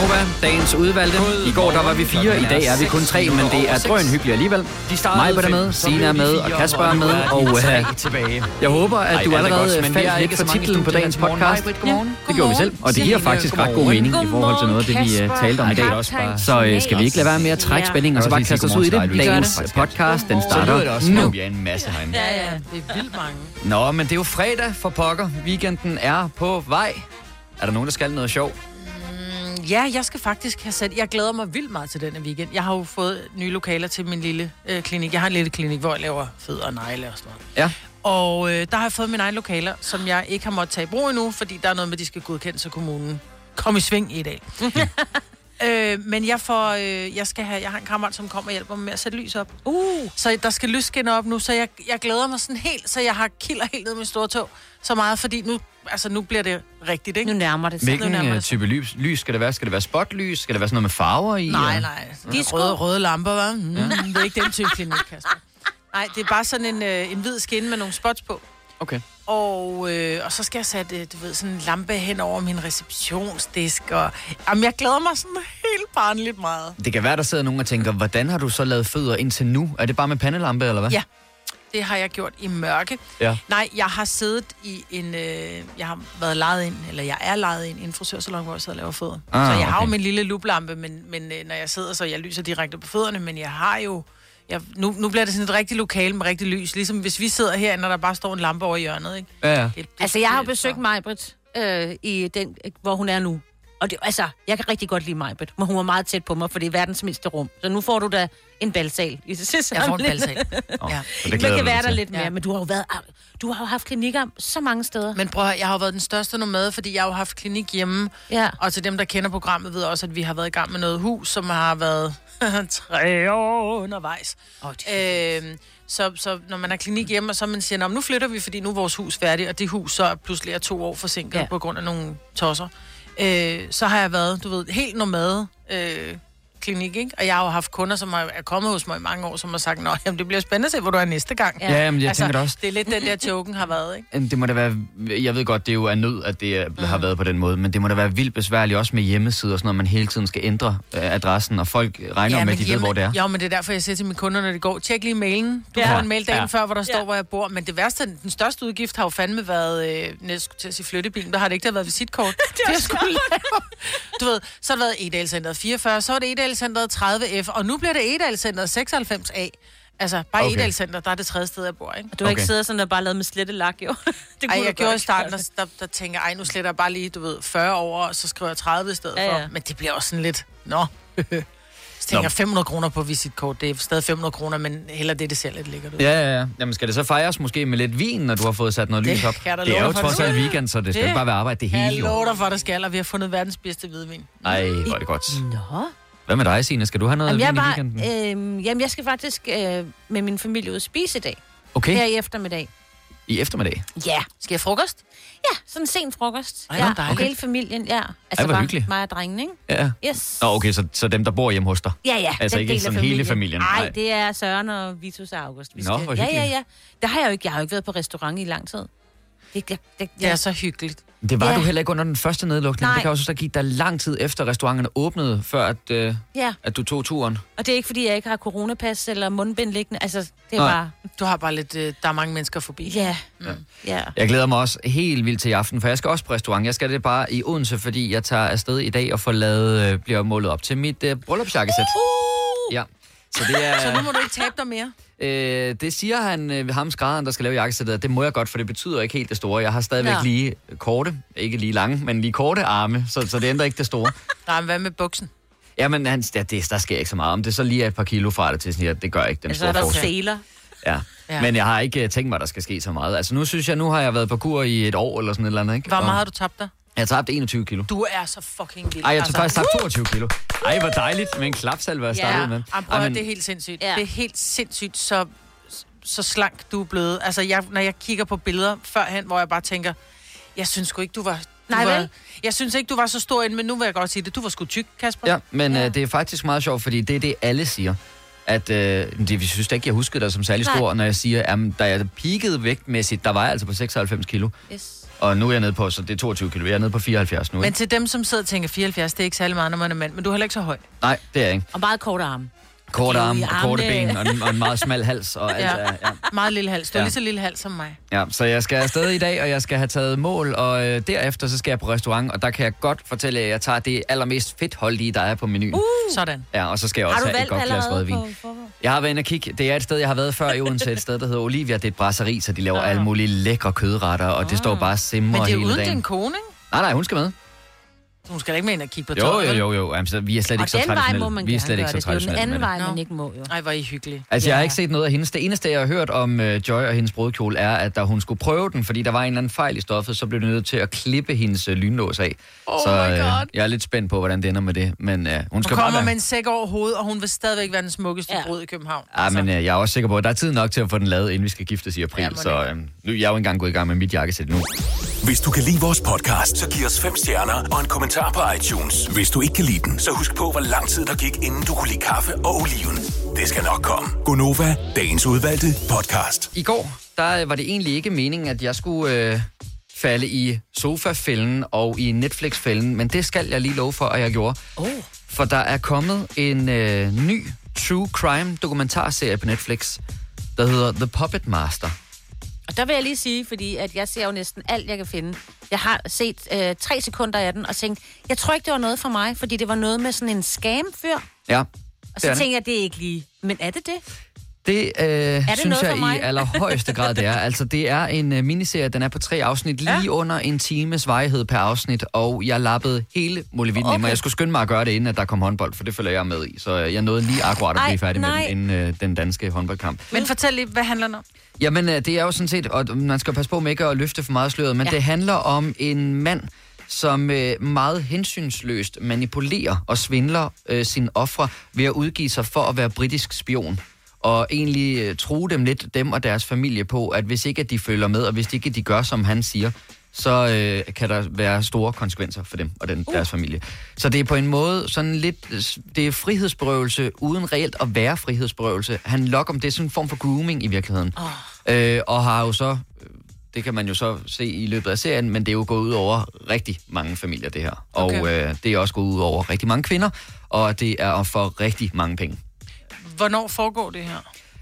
Gonova, dagens udvalgte. I går der var vi fire, i dag er vi kun tre, men det er drøn hyggeligt alligevel. Mig er med, Sina er med, og Kasper er med, og uh, tilbage. jeg håber, at du er allerede er faldt ikke lidt for titlen på dagens podcast. Det gjorde vi selv, og det giver faktisk ret god mening i forhold til noget af det, vi uh, talte om i dag. Så uh, skal vi ikke lade være med at trække spændingen, og så bare kaste os ud i det. Dagens podcast, den starter nu. er en masse herinde. Ja, ja, det er vildt mange. Nå, men det er jo fredag for pokker. Weekenden er på vej. Er der nogen, der skal noget sjov? Ja, jeg skal faktisk have sat... Jeg glæder mig vildt meget til denne weekend. Jeg har jo fået nye lokaler til min lille øh, klinik. Jeg har en lille klinik, hvor jeg laver fødder og negle og sådan noget. Ja. Og øh, der har jeg fået mine egne lokaler, som jeg ikke har måttet tage i brug endnu, fordi der er noget med, at de skal godkendes af kommunen. Kom i sving i dag. øh, men jeg får, øh, jeg skal have, jeg har en kammerat, som kommer og hjælper mig med at sætte lys op. Uh, Så der skal lysskinner op nu, så jeg, jeg glæder mig sådan helt, så jeg har kilder helt ned med store tog. Så meget, fordi nu, altså nu bliver det rigtigt, ikke? nu nærmer det sig. Hvilken nærmer øh, det sig. type lys, lys skal det være? Skal det være spotlys? Skal det være sådan noget med farver i? Nej, Og- nej. De er De røde, røde lamper, hva'? Mm, ja. Det er ikke den type klinik, Kasper. Nej, det er bare sådan en, øh, en hvid skinne med nogle spots på. Okay. Og, øh, og så skal jeg sætte, øh, du ved, sådan en lampe hen over min receptionsdisk. Og, jamen, jeg glæder mig sådan helt barnligt meget. Det kan være, der sidder nogen og tænker, hvordan har du så lavet fødder indtil nu? Er det bare med pandelampe, eller hvad? Ja. Det har jeg gjort i mørke. Ja. Nej, jeg har siddet i en... Øh, jeg har været lejet ind, eller jeg er lejet ind i en frisørsalon, hvor jeg sidder og laver fødder. Ah, så jeg har jo okay. min lille luplampe, men, men øh, når jeg sidder, så jeg lyser direkte på fødderne, men jeg har jo... Jeg, nu, nu bliver det sådan et rigtigt lokale med rigtig lys. Ligesom hvis vi sidder herinde, og der bare står en lampe over i hjørnet, ikke? Ja, ja. Det, det, Altså, jeg har besøgt Majbrit, øh, i den, hvor hun er nu. Og det, altså, jeg kan rigtig godt lide Majbrit, men hun var meget tæt på mig, for det er verdens mindste rum. Så nu får du da en balsal. I Jeg får en balsal. Ja. det Man kan være der lidt mere, Ja. men du har jo været, du har jo haft klinikker så mange steder. Men prøv at jeg har jo været den største nomade, fordi jeg har jo haft klinik hjemme. Ja. Og til dem, der kender programmet, ved også, at vi har været i gang med noget hus, som har været tre år undervejs. Oh, Øhm, så, så når man har klinik hjemme, og så man siger, "Nå, men nu flytter vi, fordi nu er vores hus færdigt, og det hus så er pludselig er to år forsinket ja. på grund af nogle tosser. Øh, så har jeg været, du ved, helt nomade øh, klinik, ikke? Og jeg har jo haft kunder, som er er kommet hos mig i mange år, som har sagt, Nå, jamen, det bliver spændende at se, hvor du er næste gang. Ja. Ja, men jeg altså, tænker det også. Det er lidt den der joken har været, ikke? Jamen, Det må da være, jeg ved godt, det er jo af nød, at det er, har været på den måde, men det må da være vildt besværligt også med hjemmesider og sådan noget, man hele tiden skal ændre øh, adressen, og folk regner ja, med, at de ved, hvor det er. Ja, men det er derfor, jeg siger til mine kunder, når de går, tjek lige mailen. Du Ja. får en mail dagen Ja. før, hvor der står, Ja. hvor jeg bor. Men det værste, den største udgift har jo fandme været, øh, næste skulle til at sige flyttebilen, der har det ikke der været visitkort. det har skulle lave. Du ved, så har det været Edalcenteret 44, så er det Edalcenteret 30F, og nu bliver det Edalcenteret 96A. Altså, bare Okay. Edalcenter, der er det tredje sted, jeg bor, ikke? Du har ikke Okay. siddet sådan og bare lavet med slette lak, jo. det Ej, jeg gjorde i starten, der, der, der tænker jeg, ej, nu sletter jeg bare lige, du ved, 40 over, og så skriver jeg 30 i stedet Ja, ja, for. Men det bliver også sådan lidt, nå. så tænker jeg, 500 kroner på visitkort, det er stadig 500 kroner, men heller det, det ser lidt lækkert ud. Ja, ja, ja. Jamen, skal det så fejres måske med lidt vin, når du har fået sat noget Det lys op? kan jeg det er jo trods alt skal. weekend, så det skal Det- ikke bare være arbejde det Jeg hele jo. lover dig for, der skal, og vi har fundet verdens bedste hvidvin. Ej, hvor er det godt. Nå. Hvad med dig, Signe? Skal du have noget Jamen, jeg, vin i var, weekenden? øh, jamen, jeg skal faktisk øh, med min familie ud at spise i dag. Okay, Her i eftermiddag. i eftermiddag. Ja. Skal jeg frokost? Ja, sådan en sen frokost. Ej, ja, dejligt. hele familien, ja. Altså Ej, bare hyggeligt. mig og drengen, ikke? Ja. Yes. Nå, okay, så, så dem, der bor hjemme hos dig. Ja, ja. Altså den ikke sådan hele familien, nej. Det er Søren og Vitus og August. Vi Nå, skal- hvor Ja, ja, ja. Der har jeg jo ikke, jeg har jo ikke været på restaurant i lang tid. Det, det, det, Det ja. er så hyggeligt. Det var Ja. du heller ikke under den første nedlukning. Nej. Det kan også så give dig lang tid efter restauranterne åbnede, før at, øh, ja, at du tog turen. og det er ikke, fordi jeg ikke har coronapas eller mundbind liggende. Altså, det er Nej. bare... Du har bare lidt, øh, der er mange mennesker forbi. Ja, Mm. ja. Jeg glæder mig også helt vildt til i aften, for jeg skal også på restaurant. Jeg skal det bare i Odense, fordi jeg tager afsted i dag og får lavet, øh, bliver målet op til mit øh, bryllupsjakkesæt. Uh! Ja. Så det er... Så nu må du ikke tabe dig mere. Øh, det siger han, øh, ham skrædderen, der skal lave jakkesættet, det må jeg godt, for det betyder ikke helt det store. Jeg har stadigvæk Nå. lige korte, ikke lige lange, men lige korte arme, så, så det ændrer ikke det store. Nej, men hvad med buksen? Jamen, han, ja, det, der sker ikke så meget. Om det så lige er et par kilo fra det til sådan, at det gør ikke den Altså, store er der forskel. sæler. Ja. Ja. Men jeg har ikke øh, tænkt mig, at der skal ske så meget. Altså nu synes jeg, nu har jeg været på kur i et år eller sådan et eller andet, ikke? Hvor Og meget har du tabt dig? Jeg har tabt 21 kilo. Du er så fucking vild. Ej, jeg tog faktisk tabt 22 kilo. Ej, hvor dejligt med en klapsalve, jeg startede med. Prøv, Ej, Ej, men- det er helt sindssygt. Ja. Ja. Det er helt sindssygt, så, så slank du er blevet. Altså, jeg, når jeg kigger på billeder førhen, hvor jeg bare tænker, jeg synes sgu ikke, du var... Du Nej, var, vel? Jeg synes ikke, du var så stor ind, men nu vil jeg godt sige det. Du var sgu tyk, Kasper. Ja, men Ja. ja. Øh, det er faktisk meget sjovt, fordi det er det, alle siger. At øh, det, vi synes da ikke, jeg huskede dig som særlig Nej. stor, når jeg siger, at da jeg peakede vægtmæssigt, der var jeg altså på 96 kilo. Yes. Og nu er jeg nede på, så det er 22 kilo. Jeg er nede på 74 nu. Men Ikke? til dem, som sidder og tænker 74, det er ikke særlig meget, når man er mand, men du er heller ikke så høj. Nej, det er jeg ikke. Og meget korte arme. Korte arme og korte ben og en, og en meget smal hals og alt Ja. ja. Meget lille hals. Du er Ja. lige så lille hals som mig. Ja, så jeg skal afsted i dag, og jeg skal have taget mål, og øh, derefter så skal jeg på restaurant, og der kan jeg godt fortælle, at jeg tager det allermest fedtholdige, der er på menuen. Uh. Sådan. Ja, og så skal jeg Har også have et godt glas rødvin. på? Jeg har været inde og kigge. Det er et sted, jeg har været før i Odense, et sted, der hedder Olivia. Det er et brasserie, så de laver alle mulige lækre kødretter, og det står bare og simrer Men det er hele uden dagen. din kone, ikke? Nej, nej, hun skal med. Hun skal da ikke med ind og kigge på Jo, tøjet. jo, vel? jo, jo. Jamen, så vi er slet Og ikke så den vej må traditionelle. man Vi er gerne slet ikke gøre så det. Det er jo den traditionelle anden vej, man ikke må jo. Ej, hvor I hyggelige. Altså, jeg har ikke set noget af hendes. Det eneste, jeg har hørt om uh, Joy og hendes brudkjole, er, at da hun skulle prøve den, fordi der var en eller anden fejl i stoffet, så blev det nødt til at klippe hendes uh, lynlås af. Oh så my øh, God. jeg er lidt spændt på, hvordan det ender med det. Men uh, hun Hun skal bare kommer være... med en sæk over hovedet, og hun vil stadigvæk være den smukkeste Ja. brud i København. Ja, men uh, jeg er også sikker på, at der er tid nok til at få den lavet, inden vi skal giftes i april. Ja, så uh, nu jeg er jeg jo engang gået i gang med mit jakkesæt nu. Hvis du kan lide vores podcast, så giv os fem stjerner og en kommentar på iTunes. Hvis du ikke kan lide den, så husk på, hvor lang tid der gik, inden du kunne lide kaffe og oliven. Det skal nok komme. Gonova, dagens udvalgte podcast. I går, der var det egentlig ikke meningen, at jeg skulle øh, falde i sofafælden og i Netflix-fælden, men det skal jeg lige love for, at jeg gjorde. Oh. For der er kommet en øh, ny true crime dokumentarserie på Netflix, der hedder The Puppet Master. Og der vil jeg lige sige, fordi at jeg ser jo næsten alt, jeg kan finde. Jeg har set øh, tre sekunder af den og tænkt, jeg tror ikke, det var noget for mig, fordi det var noget med sådan en scam-fyr. Ja, Og så det. tænker jeg, det er ikke lige... Men er det det? Det, øh, det synes noget jeg for mig? i allerhøjeste grad, det er. Altså, det er en uh, miniserie, den er på tre afsnit, lige ja. under en times varighed per afsnit, og jeg lappede hele muligheden okay. Jeg skulle skynde mig at gøre det, inden at der kom håndbold, for det følger jeg med i. Så øh, jeg nåede lige akkurat at Ej, blive færdig med nej. den, inden øh, den danske håndboldkamp. Men fortæl lige, hvad handler den om? Jamen, øh, det er jo sådan set, og man skal passe på med ikke at løfte for meget sløret, men ja. Ja. det handler om en mand, som øh, meget hensynsløst manipulerer og svindler øh, sine ofre ved at udgive sig for at være britisk spion. Og egentlig øh, true dem lidt, dem og deres familie, på, at hvis ikke at de følger med, og hvis ikke de gør, som han siger, så øh, kan der være store konsekvenser for dem og den, uh. deres familie. Så det er på en måde sådan lidt, det er frihedsberøvelse uden reelt at være frihedsberøvelse. Han lokker om det er sådan en form for grooming i virkeligheden. Oh. Øh, og har jo så, øh, det kan man jo så se i løbet af serien, men det er jo gået ud over rigtig mange familier det her. Okay. Og øh, det er også gået ud over rigtig mange kvinder, og det er for rigtig mange penge. Hvornår foregår det her?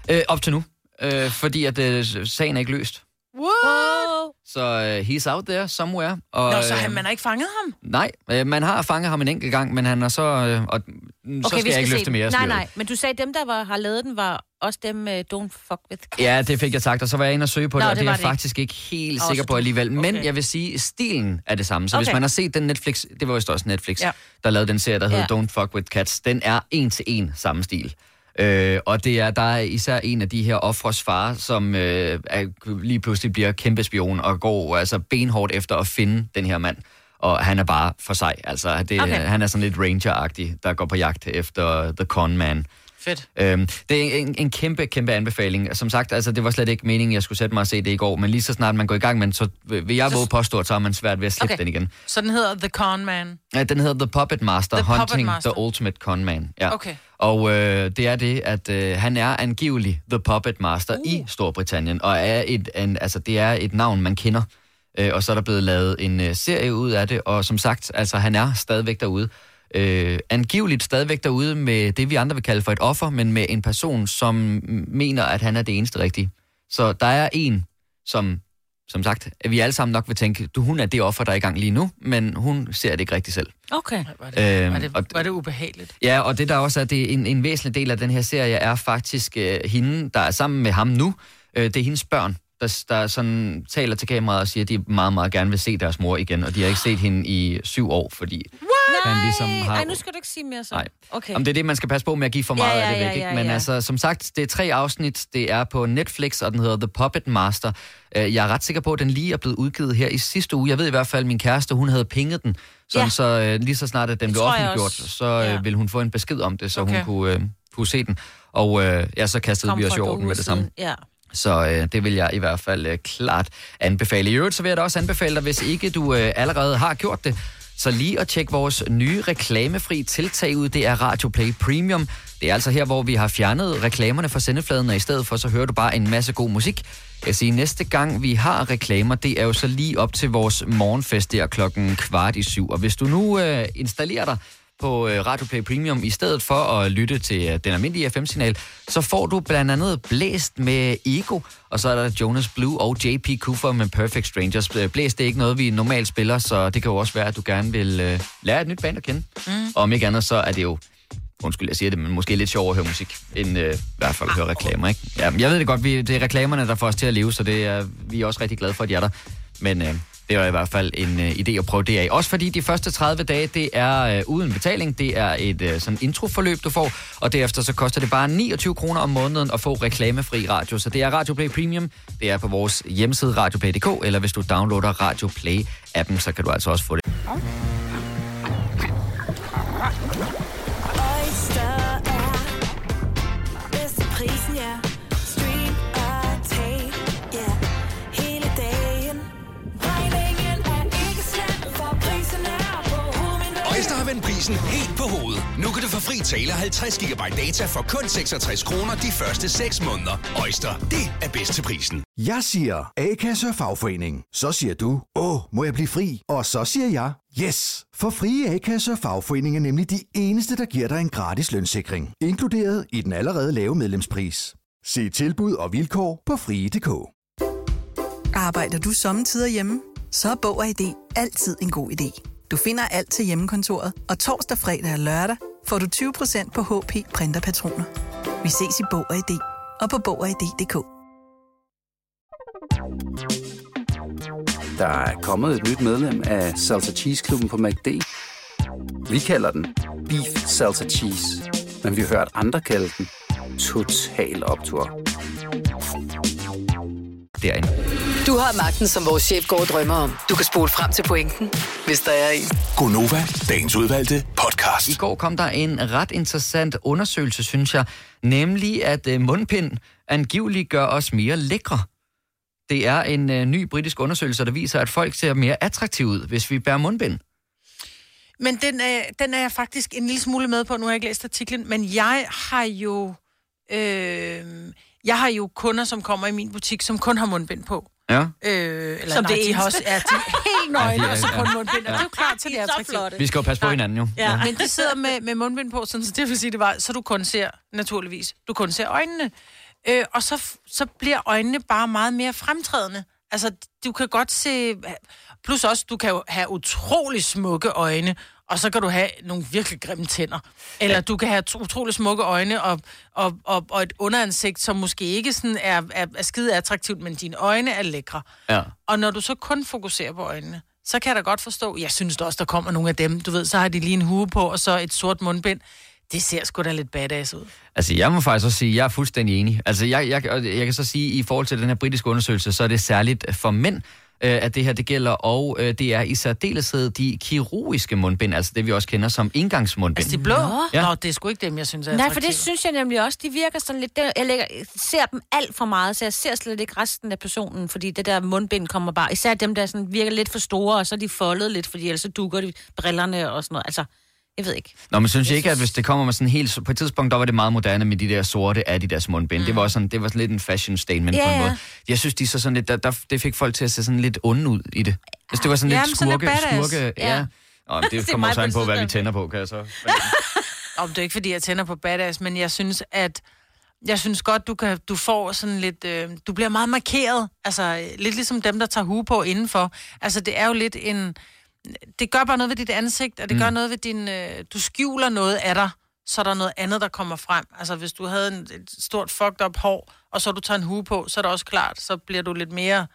Øh, op til nu. Øh, fordi at øh, sagen er ikke løst. What? Så øh, he's out there somewhere. Og, Nå, så øh, han, man har ikke fanget ham? Nej, øh, man har fanget ham en enkelt gang, men han er så... Øh, og, okay, så skal jeg ikke løfte den. mere. Nej, nej, men du sagde, at dem, der var, har lavet den, var også dem med Don't Fuck With Cats. Ja, det fik jeg sagt, og så var jeg inde og søge på Nå, det, og det det er jeg faktisk ikke helt Åh, sikker på alligevel. Men okay. jeg vil sige, at stilen er det samme. Så okay. hvis man har set den Netflix, det var vist også Netflix, Ja. der lavede den serie, der hedder Ja. Don't Fuck With Cats, den er en til en samme stil. Øh, og det er, der er især en af de her offres far, som øh, er, lige pludselig bliver kæmpe spion og går altså benhårdt efter at finde den her mand. Og han er bare for sig. Altså, det, okay. Okay. han er sådan lidt ranger-agtig, der går på jagt efter The Con Man. Fedt. Øhm, det er en, en kæmpe, kæmpe anbefaling. Som sagt, altså, det var slet ikke meningen, jeg skulle sætte mig og se det i går, men lige så snart man går i gang med den, så vil jeg våge påstå, at så er man svært ved at slippe okay. Den igen. Så den hedder The Con Man. Ja, den hedder The Puppet Master, The Puppet Hunting Master. the Ultimate Con Man. Ja. Okay. Og øh, det er det, at øh, han er angivelig The Puppet Master uh. i Storbritannien, og er et, en, altså, det er et navn, man kender. Øh, og så er der blevet lavet en øh, serie ud af det, og som sagt, altså, han er stadigvæk derude. Øh, angiveligt stadigvæk derude med det, vi andre vil kalde for et offer, men med en person, som mener, at han er det eneste rigtige. Så der er en, som, som sagt, at vi alle sammen nok vil tænke, du, hun er det offer, der er i gang lige nu, men hun ser det ikke rigtigt selv. Okay. Var det, Øhm, var det, og- var det ubehageligt? Ja, og det der også er, det en, en væsentlig del af den her serie, er faktisk øh, hende, der er sammen med ham nu. Øh, det er hendes børn, der, der sådan taler til kameraet og siger, at de meget, meget gerne vil se deres mor igen, og de har ikke set hende i syv år, fordi Nej, han ligesom har... Ej, nu skal du ikke sige mere så. Nej. Okay. Jamen, det er det, man skal passe på med at give for Ja, meget ja, af det ja, væk. Ikke? ja, Men ja. altså, som sagt, det er tre afsnit. Det er på Netflix, og den hedder The Puppet Master. Øh, Jeg er ret sikker på, at den lige er blevet udgivet her i sidste uge. Jeg ved i hvert fald, at min kæreste, hun havde pinget den. Sådan, Ja. så øh, lige så snart, at den Det blev offentliggjort, så Ja. øh, vil hun få en besked om det, så Okay. hun kunne, øh, kunne se den. Og øh, ja, så kastede Kom vi os i orden med det samme. Ja. Så øh, det vil jeg i hvert fald øh, klart anbefale. I øvrigt så vil jeg da også anbefale dig, hvis ikke du øh, allerede har gjort det, så lige at tjekke vores nye reklamefri tiltag ud, det er Radio Play Premium. Det er altså her, hvor vi har fjernet reklamerne fra sendefladen, og i stedet for, så hører du bare en masse god musik. Jeg siger, næste gang vi har reklamer, det er jo så lige op til vores morgenfest der klokken kvart i syv. Og hvis du nu øh, installerer dig på øh, Radio Play Premium, i stedet for at lytte til øh, den almindelige FM-signal, så får du blandt andet Blæst med Ego, og så er der Jonas Blue og JP Cooper med Perfect Strangers. Øh, Blæst det er ikke noget, vi normalt spiller, så det kan jo også være, at du gerne vil lære et nyt band at kende. Mm. Og om ikke andet, så er det jo undskyld, jeg siger det, men måske lidt sjovere at høre musik, end øh, i hvert fald at høre reklamer, ikke? Ja, jeg ved det godt, vi, det er reklamerne, der får os til at leve, så det er, vi er også rigtig glade for, at de er der. Men øh, det er i hvert fald en øh, idé at prøve det af. Også fordi de første 30 dage, det er øh, uden betaling. Det er et øh, sådan introforløb, du får. Og derefter så koster det bare 29 kroner om måneden at få reklamefri radio. Så det er Radio Play Premium. Det er på vores hjemmeside radioplay.dk, eller hvis du downloader Radio Play-appen, så kan du altså også få det. Okay. Prisen helt på hovedet. Nu kan du få fri tale 50 GB data for kun 66 kroner de første 6 måneder. Øjster, det er bedst til prisen. Jeg siger A-kasse og fagforening. Så siger du, åh, må jeg blive fri? Og så siger jeg, yes! For frie A-kasse og fagforening er nemlig de eneste, der giver dig en gratis lønssikring. Inkluderet i den allerede lave medlemspris. Se tilbud og vilkår på frie.dk. Arbejder du sommetider hjemme? Så er Bog og ID altid en god idé. Du finder alt til hjemmekontoret, og torsdag, fredag og lørdag får du 20% på HP printerpatroner. Vi ses i Bog og ID og på Bog og ID.dk. Der er kommet et nyt medlem af Salsa Cheese Klubben på MACD. Vi kalder den Beef Salsa Cheese, men vi har hørt andre kalde den Total Optor. derinde. Du har magten, som vores chef går og drømmer om. Du kan spole frem til pointen, hvis der er en. Gonova, dagens udvalgte podcast. I går kom der en ret interessant undersøgelse, synes jeg, nemlig at øh, mundpind angiveligt gør os mere lækre. Det er en øh, ny britisk undersøgelse, der viser, at folk ser mere attraktive ud, hvis vi bærer mundbind. Men den er, den er jeg faktisk en lille smule med på. Nu har jeg ikke læst artiklen, men jeg har jo... Øh, jeg har jo kunder, som kommer i min butik, som kun har mundbind på. Ja. Øh, eller Som nej, det de har også, ja, de er helt nøgne, Ja, og så ja, ja. mundbind. Og det er jo klart til, det er så attraktivt. flotte. Vi skal jo passe på hinanden jo. Ja. Men de sidder med, med mundbind på, sådan, så det vil sige, det var, så du kun ser, naturligvis, du kun ser øjnene. Øh, og så, så bliver øjnene bare meget mere fremtrædende. Altså, du kan godt se... Plus også, du kan jo have utrolig smukke øjne, og så kan du have nogle virkelig grimme tænder. Eller du kan have utrolig smukke øjne og, og, og, og et underansigt, som måske ikke sådan er, er, er skide attraktivt, men dine øjne er lækre. Ja. Og når du så kun fokuserer på øjnene, så kan jeg da godt forstå, jeg synes da også, der kommer nogle af dem, du ved, så har de lige en hue på, og så et sort mundbind. Det ser sgu da lidt badass ud. Altså, jeg må faktisk også sige, at jeg er fuldstændig enig. Altså, jeg, jeg, jeg kan så sige, at i forhold til den her britiske undersøgelse, så er det særligt for mænd, øh, at det her det gælder, og øh, det er i særdeleshed de kirurgiske mundbind, altså det vi også kender som indgangsmundbind. Altså de blå? Ja. Nå, det er sgu ikke dem, jeg synes er Nej, for det synes jeg nemlig også. De virker sådan lidt... Jeg, lægger, jeg ser dem alt for meget, så jeg ser slet ikke resten af personen, fordi det der mundbind kommer bare... Især dem, der sådan virker lidt for store, og så er de foldet lidt, fordi ellers så dukker de brillerne og sådan noget. Altså, jeg ved ikke. Nå, men synes jeg ikke, at hvis det kommer med sådan helt... På et tidspunkt, der var det meget moderne med de der sorte Adidas mundbind. Mm. Det var sådan, det var sådan lidt en fashion statement Ja, på en måde. Jeg synes, de så sådan lidt, der, der, det fik folk til at se sådan lidt onde ud i det. Altså, det var sådan Ja, lidt men sådan lidt skurke, skurke, ja. Ja. Nå, det Det er kommer også an på, hvad vi tænder på, kan jeg så. Om det er ikke, fordi jeg tænder på badass, men jeg synes, at jeg synes godt, du, kan, du får sådan lidt... Øh, du bliver meget markeret. Altså, lidt ligesom dem, der tager hue på indenfor. Altså, det er jo lidt en... Det gør bare noget ved dit ansigt, og det mm. gør noget ved din... Øh, du skjuler noget af dig, så er der noget andet, der kommer frem. Altså, hvis du havde en, et stort fucked up hår, og så du tager en hue på, så er det også klart, så bliver du lidt mere...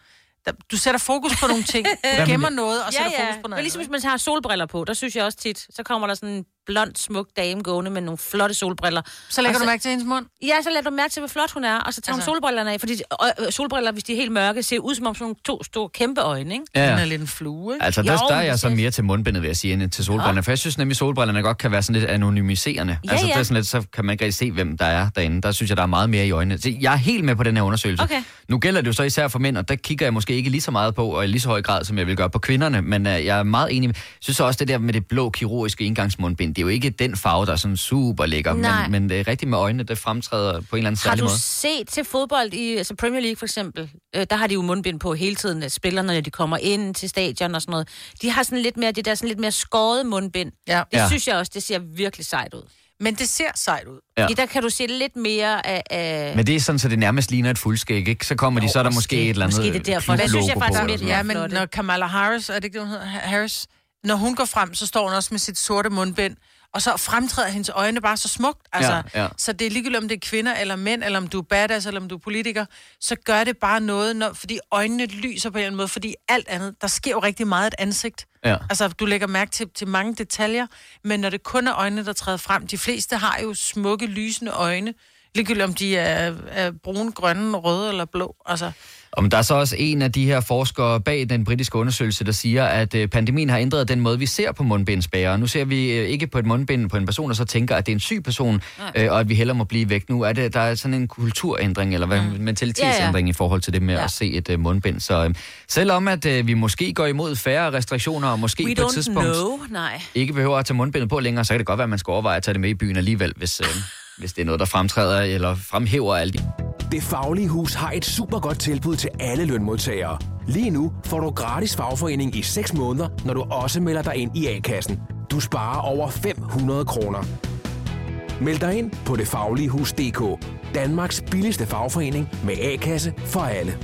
Der, du sætter fokus på nogle ting. Du gemmer noget, og sætter fokus på Men noget ligesom hvis andet. man har solbriller på, der synes jeg også tit, så kommer der sådan en blond, smuk dame gående med nogle flotte solbriller. Så lægger Og du mærke til hendes mund? Ja, så lader du mærke til, hvor flot hun er, og så tager altså... Hun solbrillerne af, fordi øh, solbriller, hvis de er helt mørke, ser ud som om sådan nogle to store kæmpe øjne, ikke? Ja. Ja. Den er lidt en flue, ikke? Altså, der, Jo, der er jeg så mere til mundbindet, vil jeg sige, end til solbrillerne. For jeg synes nemlig, solbrillerne godt kan være sådan lidt anonymiserende. Ja, altså, ja. Det er sådan lidt, så kan man ikke rigtig se, hvem der er derinde. Der synes jeg, der er meget mere i øjnene. Så jeg er helt med på den her undersøgelse. Okay. Nu gælder det jo så især for mænd, og der kigger jeg måske ikke lige så meget på, og i lige så høj grad, som jeg vil gøre på kvinderne. Men uh, jeg er meget enig med, jeg synes også, det der med det blå kirurgiske indgangsmundbind, det er jo ikke den farve, der er sådan super lækker. Nej. Men, men det er rigtigt med øjnene, det fremtræder på en eller anden Har særlig du måde. set til fodbold i altså Premier League for eksempel? Øh, der har de jo mundbind på hele tiden, at spillerne, når de kommer ind til stadion og sådan noget. De har sådan lidt mere, det der sådan lidt mere skåret mundbind. Ja. Det Ja. synes jeg også, det ser virkelig sejt ud. Men det ser sejt ud. Ja. Ja. Der kan du se lidt mere af... af... Men det er sådan, så det nærmest ligner et fuldskæg, ikke? Så kommer de, så er der måske, et eller andet måske det er derfor. klublogo Det synes jeg faktisk lidt Ja, men når Kamala Harris, er det ikke det, hun hedder? Ha- Harris? Når hun går frem, så står hun også med sit sorte mundbind, og så fremtræder hendes øjne bare så smukt. Altså, Ja, ja. Så det er ligegyldigt, om det er kvinder eller mænd, eller om du er badass, eller om du er politiker, så gør det bare noget, når, fordi øjnene lyser på en eller anden måde, fordi alt andet, der sker jo rigtig meget et ansigt. Ja. Altså, du lægger mærke til, til mange detaljer, men når det kun er øjnene, der træder frem, de fleste har jo smukke, lysende øjne, ligegyldigt om de er, er brune, grønne, røde eller blå. Altså, Og men der er så også en af de her forskere bag den britiske undersøgelse, der siger, at øh, pandemien har ændret den måde, vi ser på mundbindsbærere. Nu ser vi øh, ikke på et mundbind på en person, der så tænker, at det er en syg person, øh, og at vi hellere må blive væk. Nu er det, der er sådan en kulturændring, eller hvad, mm. mentalitetsændring ja, ja. i forhold til det med ja. At se et øh, mundbind. Så øh, selvom at øh, vi måske går imod færre restriktioner, og måske We på et tidspunkt know, nej. ikke behøver at tage mundbindet på længere, så kan det godt være, at man skal overveje at tage det med i byen alligevel, hvis, øh, hvis det er noget, der fremtræder eller fremhæver alle de det Faglige Hus har et super godt tilbud til alle lønmodtagere. Lige nu får du gratis fagforening i 6 måneder, når du også melder dig ind i A-kassen. Du sparer over 500 kroner. Meld dig ind på detfagligehus.dk. Danmarks billigste fagforening med A-kasse for alle.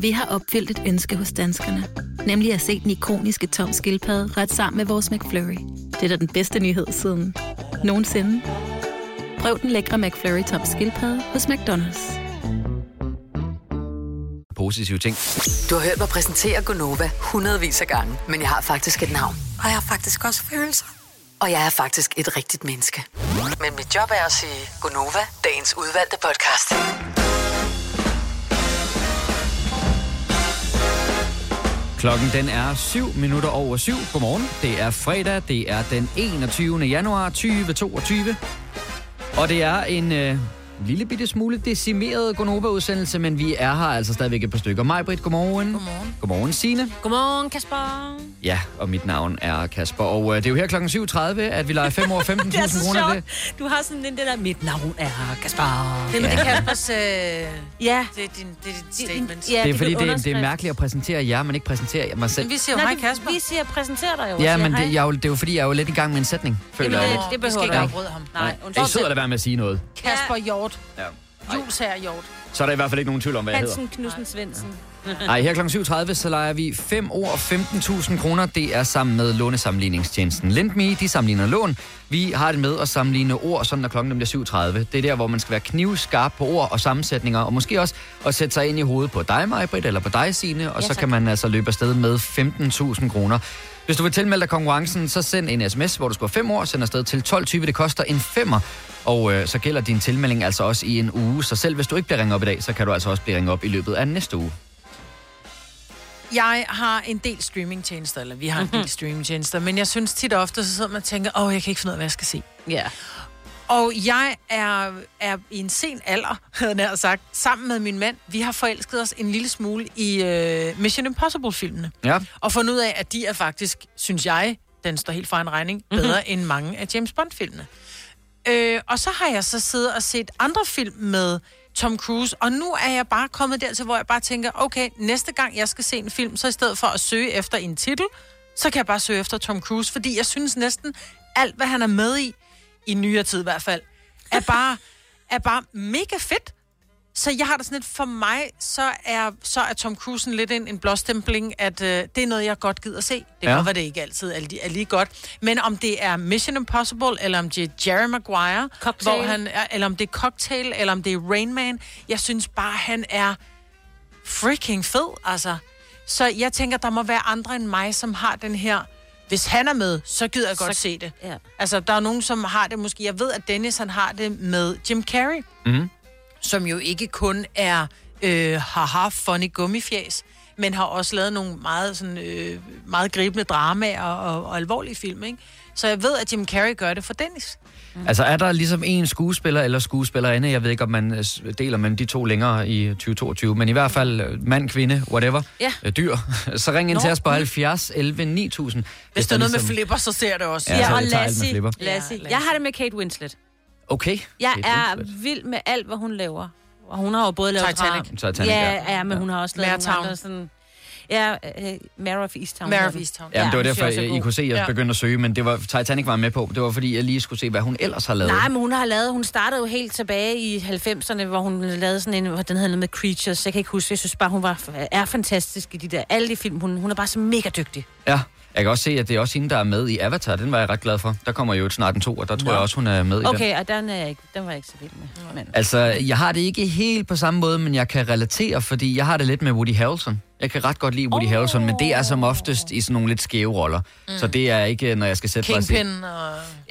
Vi har opfyldt et ønske hos danskerne. Nemlig at se den ikoniske tom skildpadde ret sammen med vores McFlurry. Det er da den bedste nyhed siden nogensinde. Prøv den lækre McFlurry tom skildpadde hos McDonald's. positive ting. Du har hørt mig præsentere Gonova hundredvis af gange, men jeg har faktisk et navn. Og jeg har faktisk også følelser. Og jeg er faktisk et rigtigt menneske. Men mit job er at sige Gonova, dagens udvalgte podcast. Klokken den er 7 minutter over 7. Godmorgen. Det er fredag. Det er den 21. januar 2022. Og det er en øh, lille bitte smule decimeret Gonova-udsendelse, men vi er her altså stadigvæk et par stykker. Mig, Britt, godmorgen. Godmorgen. Godmorgen, Signe. Godmorgen, Kasper. Ja, og mit navn er Kasper. Og øh, det er jo her klokken 7.30, at vi leger 5 år 15.000 kroner. Det. Du har sådan den der, mit navn er Kasper. det, det er Kaspers... Øh, Ja. det er din, det er din statement. Ja, det er fordi, det, er- det er mærkeligt at præsentere jer, men ikke præsentere mig selv. Men vi siger jo hej, det- Kasper. Vi siger, præsenter dig jo. Ja, men det, jeg, er jo- det er jo fordi, jeg er jo lidt i gang med en sætning, føler Jamen, jeg. det, det Vi behøver skal du ikke ikke. afbryde ham. Nej, Jeg undskyld. sidder der være med at sige noget. Kasper Hjort. Ja. Jules her Hjort. Så er der i hvert fald ikke nogen tvivl om, hvad jeg hedder. Hansen Knudsen Svendsen. Ej, her kl. 7.30, så leger vi 5 år 15.000 kroner. Det er sammen med lånesammenligningstjenesten LendMe. De sammenligner lån. Vi har det med at sammenligne ord, sådan når klokken bliver 7.30. Det er der, hvor man skal være knivskarp på ord og sammensætninger, og måske også at sætte sig ind i hovedet på dig, Majbrit, eller på dig, Signe, og Ja, så tak. kan man altså løbe afsted med 15.000 kroner. Hvis du vil tilmelde dig konkurrencen, så send en sms, hvor du skal 5 år, send afsted til 12.20. Det koster en femmer. Og øh, så gælder din tilmelding altså også i en uge. Så selv hvis du ikke bliver ringet op i dag, så kan du altså også blive ringet op i løbet af næste uge. Jeg har en del streamingtjenester, eller vi har en del streamingtjenester, men jeg synes tit og ofte, så sidder man og tænker, åh, jeg kan ikke finde ud af, hvad jeg skal se. Ja. Og jeg er, er i en sen alder, havde jeg sagt, sammen med min mand. Vi har forelsket os en lille smule i uh, Mission Impossible-filmene. Ja. Og fundet ud af, at de er faktisk, synes jeg, den står helt for en regning, bedre mm-hmm. end mange af James Bond-filmene. Øh, og så har jeg så siddet og set andre film med Tom Cruise, og nu er jeg bare kommet dertil, hvor jeg bare tænker, okay, næste gang jeg skal se en film, så i stedet for at søge efter en titel, så kan jeg bare søge efter Tom Cruise, fordi jeg synes næsten, alt hvad han er med i, i nyere tid i hvert fald, er bare, er bare mega fedt. Så jeg har det sådan lidt, for mig, så er, så er Tom Cruise lidt en, en blåstempling, at øh, det er noget, jeg godt gider se. Det kan Ja. godt være, det ikke altid er, lige- er lige godt. Men om det er Mission Impossible, eller om det er Jerry Maguire, Cocktail. hvor han er, eller om det er Cocktail, eller om det er Rain Man, jeg synes bare, han er freaking fed, altså. Så jeg tænker, der må være andre end mig, som har den her Hvis han er med, så gider jeg godt Så- se det. Ja. Altså, der er nogen, som har det måske... Jeg ved, at Dennis, han har det med Jim Carrey, Mhm. som jo ikke kun er øh, haha, funny gummifjæs, men har også lavet nogle meget, sådan, øh, meget gribende dramaer og, og alvorlige film, ikke? Så jeg ved, at Jim Carrey gør det for Dennis. Altså er der ligesom en skuespiller eller skuespillerinde, jeg ved ikke, om man øh, deler mellem de to længere i 2022, men i hvert fald øh, mand, kvinde, whatever, Ja. øh, dyr, så ring ind Nå, til os på mm. 70 11 9000. Hvis der er noget med flipper, så ser det også. Ja, Ja, og alt med Lassie. Lassie. Ja, Jeg har det med Kate Winslet. Okay. Jeg Kate er Winslet. vild med alt, hvad hun laver. Og hun har jo både lavet Titanic. Titanic, ja, ja. ja, men hun har også lavet Mare nogle sådan... Ja, øh, Mare of Easttown. Mare of. Easttown. Jamen, det var derfor, jeg I kunne se, at jeg Ja. begyndte at søge, men det var Titanic var med på. Det var fordi, jeg lige skulle se, hvad hun ellers har lavet. Nej, men hun har lavet, hun startede jo helt tilbage i 90'erne, hvor hun lavede sådan en, hvor den hedder noget med Creatures, jeg kan ikke huske, jeg synes bare, hun var, er fantastisk i de der, alle de film, hun, hun er bare så mega dygtig. Ja, jeg kan også se, at det er også hende, der er med i Avatar. Den var jeg ret glad for. Der kommer jo snart en to, og der tror jeg også, hun er med i den. Okay, og den, er jeg ikke, den var jeg ikke så vild med. Men. Altså, jeg har det ikke helt på samme måde, men jeg kan relatere, fordi jeg har det lidt med Woody Harrelson. Jeg kan ret godt lide Woody oh. Harrelson, men det er som oftest i sådan nogle lidt skæve roller. Mm. Så det er ikke, når jeg skal sætte mig og se... Kingpin.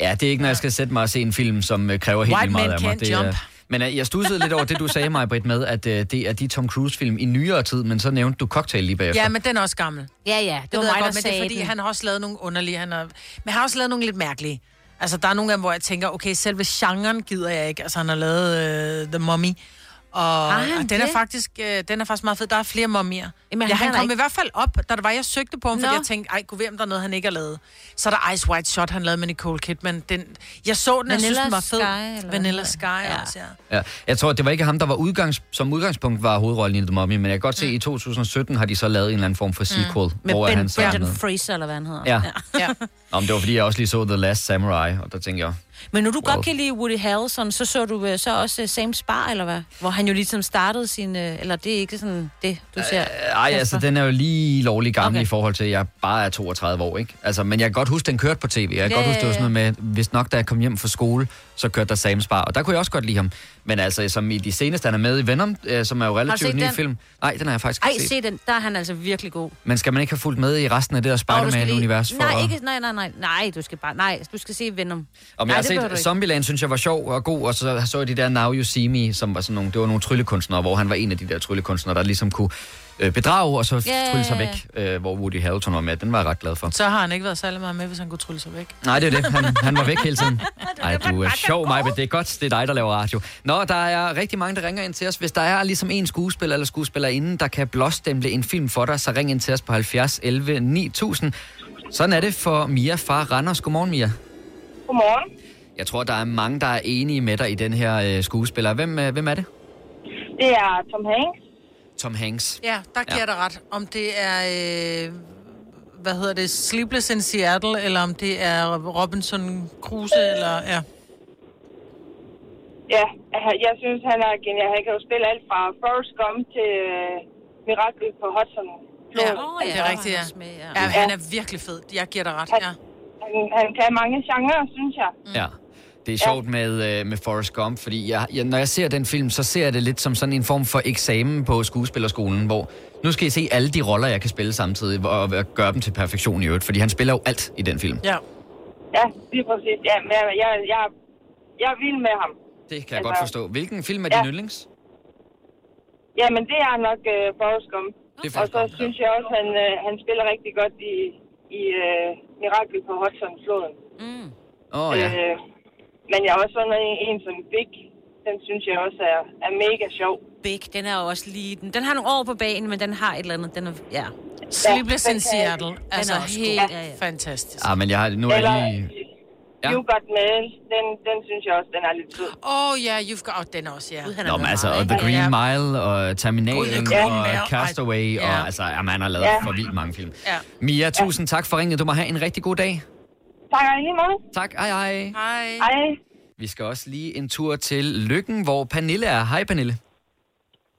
Ja, det er ikke, når jeg skal sætte mig og se en film, som øh, kræver helt White meget man af mig. can't Det er, jump. Men øh, jeg stussede lidt over det, du sagde mig, Britt, med, at øh, det er de Tom Cruise-film i nyere tid, men så nævnte du Cocktail lige bagefter. Ja, men den er også gammel. Ja, ja, det, Det var ved jeg mig, godt, der men det er sagde fordi, den. han har også lavet nogle underlige... Han har, men han har også lavet nogle lidt mærkelige. Altså, der er nogle af dem, hvor jeg tænker, okay, selve genren gider jeg ikke. Altså, han har lavet uh, The Mummy. Og, og den er faktisk øh, den er faktisk meget fed. Der er flere mummier. Jamen, ja, han han er kom ikke- i hvert fald op, da det var, jeg søgte på ham, fordi Nå. jeg tænkte, ej, kunne ved, om der er noget, han ikke har lavet. Så er der Ice White Shot, han lavede med Nicole Kidman. Den, jeg så den, og jeg synes, Vanilla den var fed. Sky, eller Vanilla Sky. Ja. også, ja. Ja, jeg tror, det var ikke ham, der var udgangs, som udgangspunkt var hovedrollen i The Mummy, men jeg kan godt se, at i 2017 har de så lavet en eller anden form for sequel, Med hvor ben, han så er Brendan. Fraser, eller hvad han hedder. Ja. ja. Om det var fordi, jeg også lige så The Last Samurai, og der tænkte jeg, Men nu du Well. godt kan lide Woody Harrelson, så så du øh, så også uh, Sam Spar, eller hvad? Hvor han jo ligesom startede sin... Øh, eller det er ikke sådan det, du ser. ej, altså den er jo lige lovlig gammel okay. I forhold til, at jeg bare er 32 år, ikke? Altså, men jeg kan godt huske, den kørte på tv. Jeg kan Ja, godt huske, det var sådan noget med, hvis nok da jeg kom hjem fra skole, så kørte der Sam Spar, og der kunne jeg også godt lide ham. Men altså, som i de seneste, han er med i Venom, øh, som er jo relativt ny den? film. Nej, den har jeg faktisk Ej, ikke set. se den. Der er han altså virkelig god. Men skal man ikke have fulgt med i resten af det der Spider-Man-univers? lige- Nej, ikke, nej, nej, nej, nej, du skal bare, nej, du skal se Venom. Om nej, jeg har set. Zombieland, synes jeg var sjov og god, og så så jeg de der Now You See Me, som var sådan nogle, det var nogle tryllekunstnere, hvor han var en af de der tryllekunstnere, der ligesom kunne øh, bedrage, og så ja, trylle sig væk, øh, hvor Woody Harrelson var med. Den var jeg ret glad for. Så har han ikke været særlig meget med, hvis han kunne trylle sig væk. Nej, det er det. Han, han var væk hele tiden. Nej, du er sjov, mig, men det er godt, det er dig, der laver radio. Nå, der er rigtig mange, der ringer ind til os. Hvis der er ligesom en skuespiller eller skuespillerinde, der kan blåstemple en film for dig, så ring ind til os på 70 11 9000. Sådan er det for Mia fra Randers. Godmorgen, Mia. Godmorgen. Jeg tror, der er mange, der er enige med dig i den her øh, skuespiller. Hvem, øh, hvem er det? Det er Tom Hanks. Tom Hanks. Ja, der giver ja. dig ret. Om det er, øh, hvad hedder det, Sleepless in Seattle, eller om det er Robinson Crusoe, eller ja. Ja, han- jeg synes, han er genial. Han kan jo spille alt fra Forrest Gump til øh, Mirakel på Hudson. Ja, oh, det er rigtigt, ja. ja. Han er virkelig fed. Jeg giver dig ret, ja. Han, han kan mange genrer, synes jeg. Ja. Det er sjovt med, øh, med Forrest Gump, fordi jeg, jeg, når jeg ser den film, så ser jeg det lidt som sådan en form for eksamen på skuespillerskolen, hvor nu skal I se alle de roller, jeg kan spille samtidig, og, og gøre dem til perfektion i øvrigt, fordi han spiller jo alt i den film. Ja. Ja, lige præcis. Ja, men jeg, jeg, jeg, jeg er vild med ham. Det kan jeg Altså- godt forstå. Hvilken film er Ja. din yndlings? Jamen, det er nok uh, Forrest Gump. Det er Og så synes jeg også, han, uh, han spiller rigtig godt i, i uh, Mirakel på Hudson-floden. Mm. Åh, oh, ja. Øh, men jeg er også sådan en, en som Big. Den synes jeg også er, er mega sjov. Big, den er også lige... Den, den har nogle år på banen, men den har et eller andet. Den er, ja. Sleepless in den kan- Seattle. Den Altså, er helt god. Ja, ja. fantastisk. Ah, men jeg har, nu er jeg lige... Ja. You Got Mail, den, den synes jeg også, den er lidt sød. Åh, oh, ja, you've got... Oh, den også, ja. Nå, men altså, og The Green Mile, og Terminalen, Ja. og Ja. Castaway, Ja. og altså, jamen, han har lavet Ja. for vildt mange film. Ja. Mia, tusind tak for ringet. Du må have en rigtig god dag. Tak, og i lige måde. Tak, hej hej. Hej. Hej. Vi skal også lige en tur til Lykken, hvor Pernille er. Hej Pernille.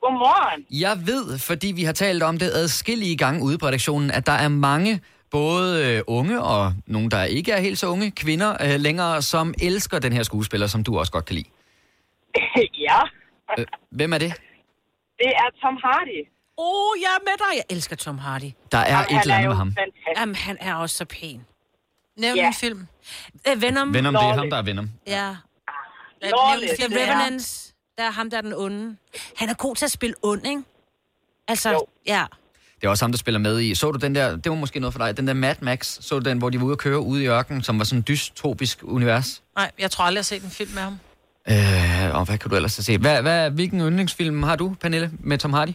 Godmorgen. Jeg ved, fordi vi har talt om det adskillige gange ude på redaktionen, at der er mange, både øh, unge og nogle, der ikke er helt så unge, kvinder øh, længere, som elsker den her skuespiller, som du også godt kan lide. ja, Øh, hvem er det? det er Tom Hardy. Åh, oh, jeg er med dig. Jeg elsker Tom Hardy. Der er Jamen, et eller er andet med ham. fantastisk. Jamen, han er også så pæn. Nævn Ja. en film. Øh, Venom. Venom, det er ham, der er Venom. Ja. Lawless, The det er- Revenant. Der er ham, der er den onde. Han er god til at spille ond, ikke? Altså, ja. Det er også ham, der spiller med i. Så du den der, det var måske noget for dig, den der Mad Max, så du den, hvor de var ude at køre ude i ørkenen, som var sådan en dystopisk univers? Nej, jeg tror aldrig, jeg har set en film med ham. Øh, og hvad kan du ellers set? Hvad, hvad, hvilken yndlingsfilm har du, Pernille, med Tom Hardy?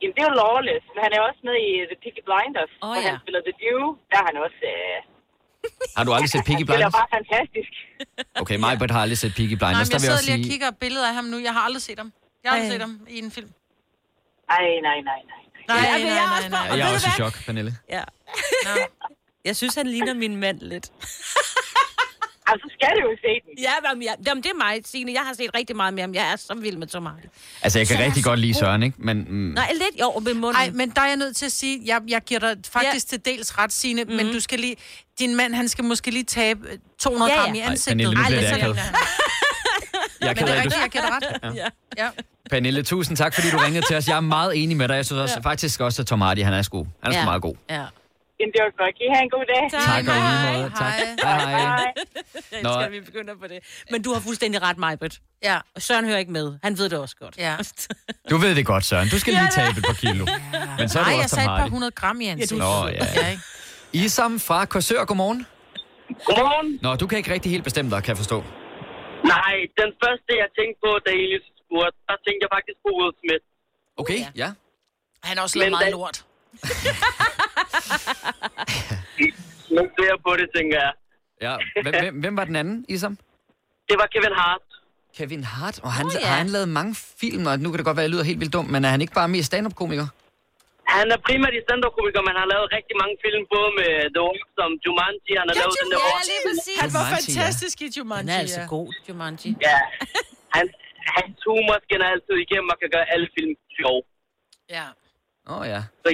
Jamen, det er jo Lawless, men han er også med i The Peaky Blinders. Og ja. han spiller The Dew. Der er han også... Øh, Har du aldrig set spiller Blinders? bare fantastisk. Okay, mig har aldrig set Nej, Blinders. men jeg sidder lige og kigger et billede af ham nu. Jeg har aldrig set ham. Jeg har aldrig set ham i en film. Ej, nej, nej, nej. Nej, nej, er nej, også nej, bare- nej. jeg er også i chok, Pernille. ja. Jeg synes, han ligner min mand lidt. Altså, så skal du jo se den. Ja, men jeg, jamen, det er mig, Signe. Jeg har set rigtig meget med ham. Jeg er så vild med Tom Hardy. Altså, jeg kan Så rigtig godt lide. Søren, ikke? Men mm, Nej, lidt jo, med munden. Nej, men der er jeg nødt til at sige, jeg, jeg giver dig faktisk til dels ret, Signe, mm-hmm. men du skal lige, din mand, han skal måske lige tabe øh, 200 Ja, ja. gram i Ej, ansigtet. Pernille, nu bliver det jeg Men ked det er rigtigt, jeg dig ret. Ja. Ja. Pernille, tusind tak, fordi du ringede til os. Jeg er meget enig med dig. Jeg synes også, faktisk også, at Tom Hardy, han er sgu, han er sgu Ja. meget god. Ja. Jamen, det var godt. Kan I have en god dag? Tak, og i lige måde. Tak. Hej, hej. Jeg Nå. elsker, at vi begynder på det. Men du har fuldstændig ret, Majbrit. Ja. Og Søren hører ikke med. Han ved det også godt. Ja. Du ved det godt, Søren. Du skal lige tabe et par kilo. Men så er Nej, du jeg også sagde Tom et par hundrede gram i ansigtet. Nå, ja. ja ikke? Isam fra Korsør, godmorgen. Godmorgen. Nå, du kan ikke rigtig helt bestemme dig, kan jeg forstå. Nej, den første, jeg tænkte på, da I lige spurgte, der tænkte jeg faktisk på Will Smith. Okay, ja. Han har også lavet meget da- lort. Jeg på det, tænker jeg. ja. Hvem, hvem, hvem var den anden, Isam? Det var Kevin Hart. Kevin Hart. Og han, oh, ja. har han lavet mange film, og nu kan det godt være, at jeg lyder helt vildt dum, men er han ikke bare mere stand-up-komiker? Han er primært i stand-up-komiker, men han har lavet rigtig mange film, både med The Rock som Jumanji. Han har lavet den der... Ja, lige præcis. Han var Jumanji, ja. fantastisk i Jumanji. Han er altså ja. god, Jumanji. Ja, han, hans humor skinner altid igennem og kan gøre alle film sjov. Ja. Åh oh, ja. Så,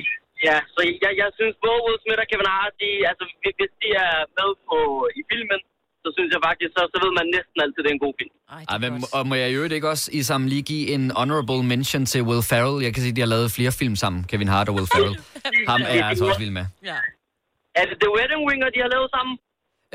ja, så jeg, jeg synes både Will Smith og Kevin Hart, de, altså, hvis de er med på, i filmen, så synes jeg faktisk, så, så ved man næsten altid, det er en god film. Ej, Ej, men, og må jeg i øvrigt ikke også i sammen lige give en honorable mention til Will Ferrell? Jeg kan se, de har lavet flere film sammen, Kevin Hart og Will Ferrell. Ham er jeg altså også vild med. Ja. Er det The Wedding Ringer, de har lavet sammen?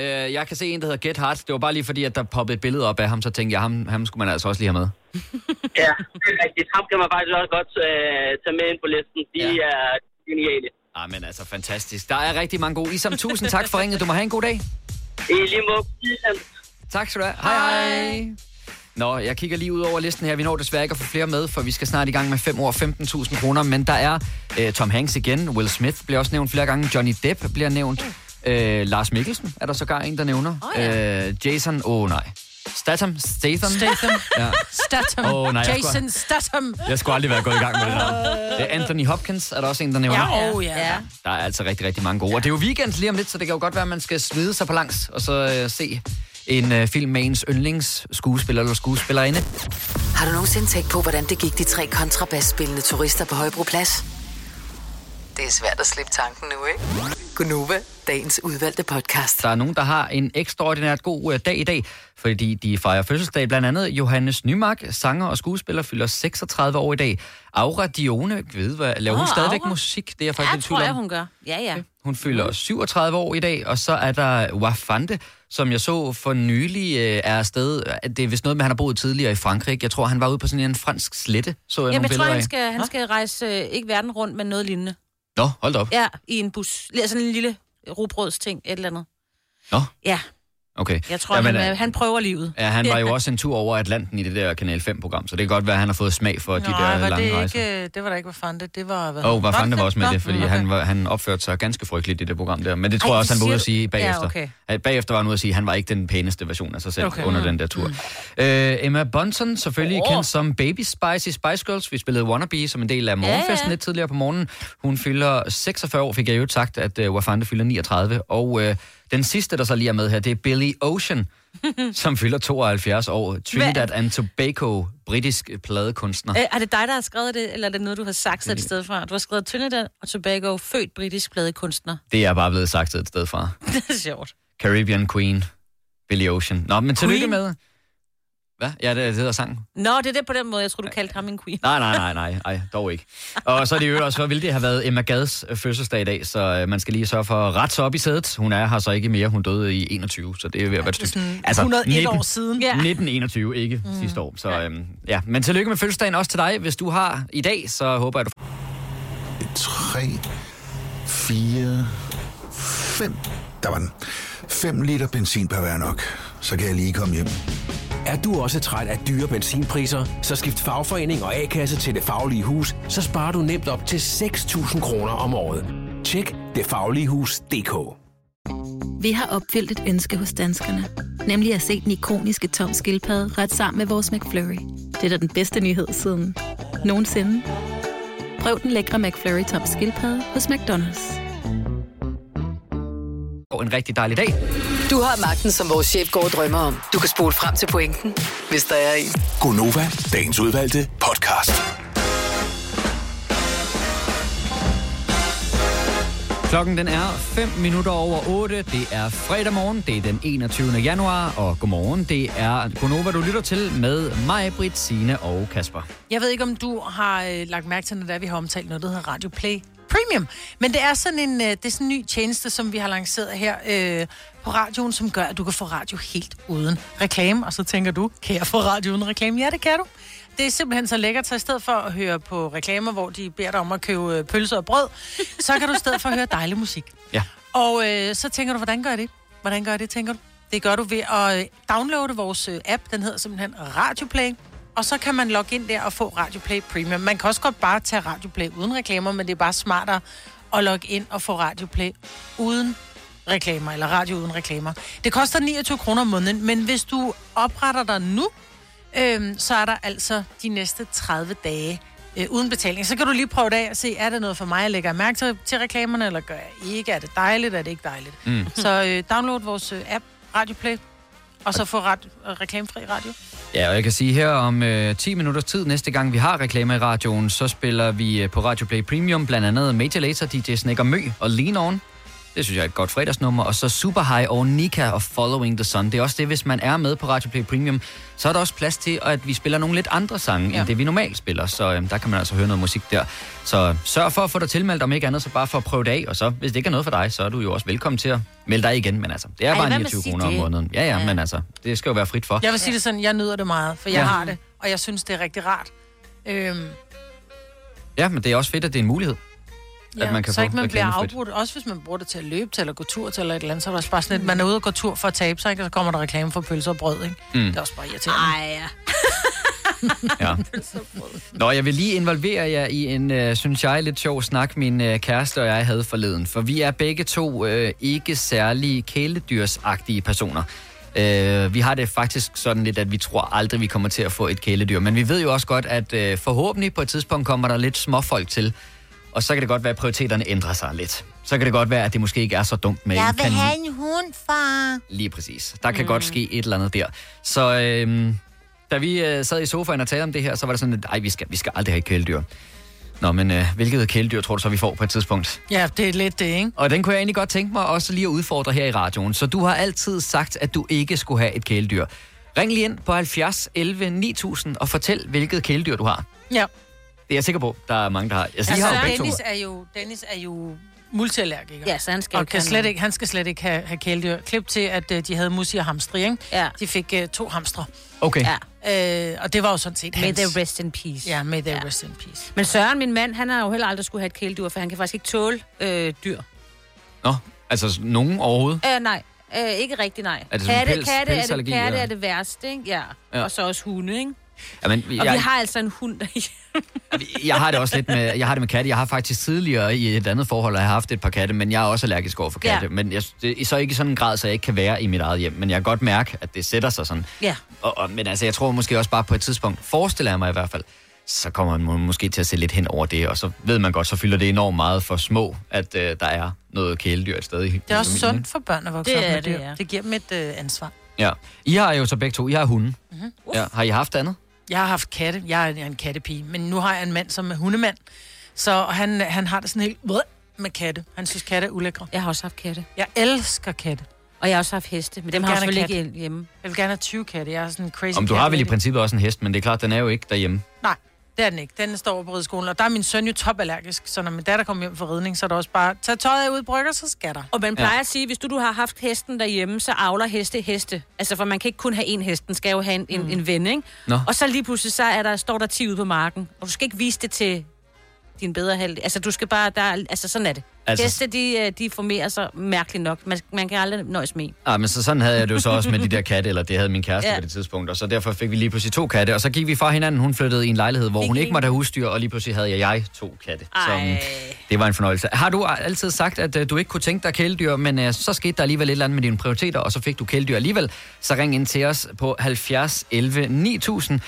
Øh, jeg kan se en, der hedder Get Hart. Det var bare lige fordi, at der poppede et billede op af ham, så tænkte jeg, ham, ham skulle man altså også lige have med. Ja, det er rigtigt. Ham kan man faktisk også godt øh, tage med ind på listen. De ja. er geniale. Ah, men altså fantastisk. Der er rigtig mange gode. Isam, tusind tak for ringet. Du må have en god dag. I lige måde. Tak skal du have. Hej hej. Nå, jeg kigger lige ud over listen her. Vi når desværre ikke at få flere med, for vi skal snart i gang med 5 år 15.000 kroner. Men der er øh, Tom Hanks igen. Will Smith bliver også nævnt flere gange. Johnny Depp bliver nævnt. Øh, Lars Mikkelsen er der sågar en, der nævner. Åh, ja. øh, Jason, åh oh, nej. Statham, Statham. Statham. Ja. Statham. Åh, nej, jeg skulle- Jason Statham. Jeg skulle aldrig være gået i gang med det navn. Det er Anthony Hopkins, er der også en, der nævner. Ja, oh, ja. Ja. Der er altså rigtig, rigtig mange gode. Og det er jo weekend lige om lidt, så det kan jo godt være, at man skal svide sig på langs, og så øh, se en øh, film med ens yndlingsskuespiller eller skuespillerinde. Har du nogensinde tænkt på, hvordan det gik de tre kontrabasspillende turister på Højbroplads? Det er svært at slippe tanken nu, ikke? Gunova, dagens udvalgte podcast. Der er nogen, der har en ekstraordinært god øh, dag i dag, fordi de fejrer fødselsdag. Blandt andet Johannes Nymark, sanger og skuespiller, fylder 36 år i dag. Aura Dione, ved hvad, laver hun Åh, stadigvæk Aura. musik? Det er jeg faktisk Ja, i tror jeg, hun gør. Ja, ja. Hun fylder 37 år i dag, og så er der Wafande, som jeg så for nylig øh, er afsted. Det er vist noget med, at han har boet tidligere i Frankrig. Jeg tror, han var ude på sådan en fransk slette, så jeg Jamen, nogle jeg tror, billeder han af. skal, han skal rejse øh, ikke verden rundt, men noget lignende. Nå, hold da op. Ja, i en bus. Sådan en lille rugbrødsting, et eller andet. Nå, Ja, okay. jeg tror, Jamen, han, øh, øh, han prøver livet. Ja, han var jo også en tur over Atlanten i det der Kanal 5-program, så det kan godt være, at han har fået smag for de Nej, der var lange det rejser. ikke... Det var da ikke, hvad fanden det, det var... Hvad Åh, oh, Wafande var også med Nå, det, fordi okay. han, var, han opførte sig ganske frygteligt i det program der. Men det tror Ej, jeg også, han var ude at sige bagefter. Ja, okay. At bagefter var han ude at sige, at han var ikke den pæneste version af sig selv Okay. under Mm. den der tur. Øh, Emma Bunton, selvfølgelig oh. kendt som Baby Spice i Spice Girls. Vi spillede Wannabe som en del af morgenfesten ja. lidt tidligere på morgenen. Hun fylder 46 år, fik jeg jo sagt, at uh, Wafande fylder 39. Og uh, den sidste, der så lige er med her, det er Billy Ocean, som fylder 72 år. Trinidad and Tobago, britisk pladekunstner. Øh, er det dig, der har skrevet det, eller er det noget, du har sagt et sted fra? Du har skrevet Trinidad og Tobago, født britisk pladekunstner. Det er bare blevet sagt et sted fra. det er sjovt. Caribbean Queen, Billy Ocean. Nå, men tillykke Queen? med. Hvad? Ja, det, det hedder sangen. Nå, det er det på den måde. Jeg tror du kaldte ham en queen. Nej, nej, nej, nej, nej, dog ikke. Og så er det jo også, så ville det have været Emma Gads øh, fødselsdag i dag, så øh, man skal lige sørge for at rette sig op i sædet. Hun er her så ikke mere, hun døde i 21, så det er ved at være et stykke. sådan 101 år siden. Ja. 1921, ikke mm. sidste år. Så øhm, ja, men tillykke med fødselsdagen også til dig. Hvis du har i dag, så håber jeg, du... 3, 4, 5. Der var den. 5 liter benzin per hver nok. Så kan jeg lige komme hjem. Er du også træt af dyre benzinpriser, så skift fagforening og A-kasse til Det Faglige Hus, så sparer du nemt op til 6.000 kroner om året. Tjek detfagligehus.dk Vi har opfyldt et ønske hos danskerne. Nemlig at se den ikoniske tom skildpadde ret sammen med vores McFlurry. Det er da den bedste nyhed siden nogensinde. Prøv den lækre McFlurry tom skildpadde hos McDonald's. En rigtig dejlig dag. Du har magten, som vores chef går og drømmer om. Du kan spole frem til pointen, hvis der er en. Gonova, dagens udvalgte podcast. Klokken den er 5 minutter over 8. Det er fredag morgen. Det er den 21. januar. Og godmorgen. Det er Gonova, du lytter til med mig, Britt, Signe og Kasper. Jeg ved ikke, om du har øh, lagt mærke til, når det er, vi har omtalt noget, der hedder Radio Play Premium. Men det er sådan en, øh, det er sådan en ny tjeneste, som vi har lanceret her øh, på radioen, som gør, at du kan få radio helt uden reklame. Og så tænker du, kan jeg få radio uden reklame? Ja, det kan du. Det er simpelthen så lækkert, så i stedet for at høre på reklamer, hvor de beder dig om at købe øh, pølser og brød, så kan du i stedet for høre dejlig musik. Ja. Og øh, så tænker du, hvordan gør jeg det? Hvordan gør jeg det, tænker du? Det gør du ved at øh, downloade vores app, den hedder simpelthen Radioplay. Og så kan man logge ind der og få Radioplay Premium. Man kan også godt bare tage Radioplay uden reklamer, men det er bare smartere at logge ind og få Radioplay uden reklamer, eller radio uden reklamer. Det koster 29 kroner om måneden, men hvis du opretter dig nu, øhm, så er der altså de næste 30 dage øh, uden betaling. Så kan du lige prøve det af og se, er det noget for mig? Jeg lægger mærke til, til reklamerne, eller gør jeg ikke? Er det dejligt? Er det ikke dejligt? Mm. Så øh, download vores øh, app, Radioplay, og så få ret, øh, reklamefri radio. Ja, og jeg kan sige her om øh, 10 minutters tid, næste gang vi har reklamer i radioen, så spiller vi øh, på Radio Play Premium blandt andet Major Lazer, DJ Snake og Mø og Lean On. Det synes jeg er et godt fredagsnummer. Og så Super High og Nika og Following the Sun. Det er også det, hvis man er med på Radio Play Premium, så er der også plads til, at vi spiller nogle lidt andre sange, ja. end det vi normalt spiller. Så øh, der kan man altså høre noget musik der. Så sørg for at få dig tilmeldt, om ikke andet, så bare for at prøve det af. Og så, hvis det ikke er noget for dig, så er du jo også velkommen til at melde dig igen. Men altså, det er Ej, bare med 29 sige kroner om måneden. Ja, ja, Ja. men altså, det skal jo være frit for. Jeg vil sige det sådan, jeg nyder det meget, for jeg Ja. har det, og jeg synes, det er rigtig rart. Øhm, Ja, men det er også fedt, at det er en mulighed. Ja, at man kan så få ikke man bliver afbrudt. Også hvis man bruger det til at løbe til, eller gå tur til, eller et eller andet, så er der også bare sådan lidt, man er ude og gå tur for at tabe sig, ikke? og så kommer der reklame for pølser og brød, ikke? Mm. Det er også bare irriterende. Ej, ja. Ja. Nå, jeg vil lige involvere jer i en, øh, synes jeg, lidt sjov snak, min øh, kæreste og jeg havde forleden. For vi er begge to øh, ikke særlig kæledyrsagtige personer. Øh, vi har det faktisk sådan lidt, at vi tror aldrig, vi kommer til at få et kæledyr. Men vi ved jo også godt, at øh, forhåbentlig på et tidspunkt kommer der lidt småfolk til. Og så kan det godt være, at prioriteterne ændrer sig lidt. Så kan det godt være, at det måske ikke er så dumt med en kanin. en hund, far. Lige præcis. Der kan mm. godt ske et eller andet der. Så øhm, da vi øh, sad i sofaen og talte om det her, så var det sådan, at ej, vi skal, vi skal aldrig have et kæledyr. Nå, men øh, hvilket kæledyr tror du så, vi får på et tidspunkt? Ja, det er lidt det, ikke? Og den kunne jeg egentlig godt tænke mig også lige at udfordre her i radioen. Så du har altid sagt, at du ikke skulle have et kæledyr. Ring lige ind på 70 11 9000 og fortæl, hvilket kæledyr du har. Ja. Det er jeg sikker på, der er mange, der har. Altså, Altså, har jo. Dennis er jo, Dennis er jo multiallergiker. Ja, så han skal og ikke kan slet ikke, han skal slet ikke have, have kæledyr. Klip til, at uh, de havde musi og hamstre, ikke? Ja. De fik uh, to hamstre. Okay. Ja. Øh, og det var jo sådan set May hans. they rest in peace. Ja, may they rest in peace. Men Søren, min mand, han har jo heller aldrig skulle have et kæledyr, for han kan faktisk ikke tåle øh, dyr. Nå, altså nogen overhovedet? Øh, nej, øh, ikke rigtig nej. Er det sådan katte, pels- katte, er det, katte er det værste, ikke? Ja. Ja. ja. Og så også hunde, ikke? Jamen, Og vi har altså en hund derhjemme. Jeg har det også lidt med, jeg har det med katte. Jeg har faktisk tidligere i et andet forhold, jeg har haft et par katte, men jeg er også allergisk over for katte. Ja. Men jeg, det er så ikke i sådan en grad, så jeg ikke kan være i mit eget hjem. Men jeg kan godt mærke, at det sætter sig sådan. Ja. Og, og, men altså, jeg tror måske også bare på et tidspunkt, forestiller jeg mig i hvert fald, så kommer man må- måske til at se lidt hen over det, og så ved man godt, så fylder det enormt meget for små, at øh, der er noget kæledyr et sted i Det er også sundt for børn at vokse Det op med det, dyr. ja. Det giver dem et øh, ansvar. Ja. I har jo så begge to, I har hunde. Mm-hmm. Ja. Har I haft andet? Jeg har haft katte. Jeg er en kattepige. Men nu har jeg en mand, som er hundemand. Så han, han har det sådan helt med katte. Han synes, katte er ulækre. Jeg har også haft katte. Jeg elsker katte. Og jeg har også haft heste, men dem har jeg selvfølgelig ikke hjemme. Jeg vil gerne have 20 katte. Jeg er sådan en crazy Om du har vel i princippet også en hest, men det er klart, den er jo ikke derhjemme. Nej, det er den ikke. Den står på rideskolen, og der er min søn jo topallergisk, så når min datter kommer hjem fra ridning, så er der også bare, tag tøjet af ud brygger, så skal der. Og man plejer ja. at sige, hvis du, du har haft hesten derhjemme, så avler heste heste. Altså, for man kan ikke kun have en hest, den skal jo have en, en, en ven, ikke? Nå. Og så lige pludselig, så er der, står der 10 ude på marken, og du skal ikke vise det til din bedre halvdel. Altså, du skal bare, der, er- altså sådan er det. Altså-. Heste, de, øh, de formerer sig mærkeligt nok. Man, man kan aldrig nøjes med en. Ah, men så sådan havde jeg det jo så også med de der katte, eller det havde min kæreste ja. På det tidspunkt, og så derfor fik vi lige pludselig to katte, og så gik vi fra hinanden, hun flyttede i en lejlighed, hvor hun ikke måtte have husdyr, og lige pludselig havde jeg, jeg to katte. Så mm, det var en fornøjelse. Har du altid sagt, at uh, du ikke kunne tænke dig kæledyr, men uh, så skete der alligevel et eller andet med dine prioriteter, og så fik du kæledyr alligevel, så ring ind til os på 70 11 9000.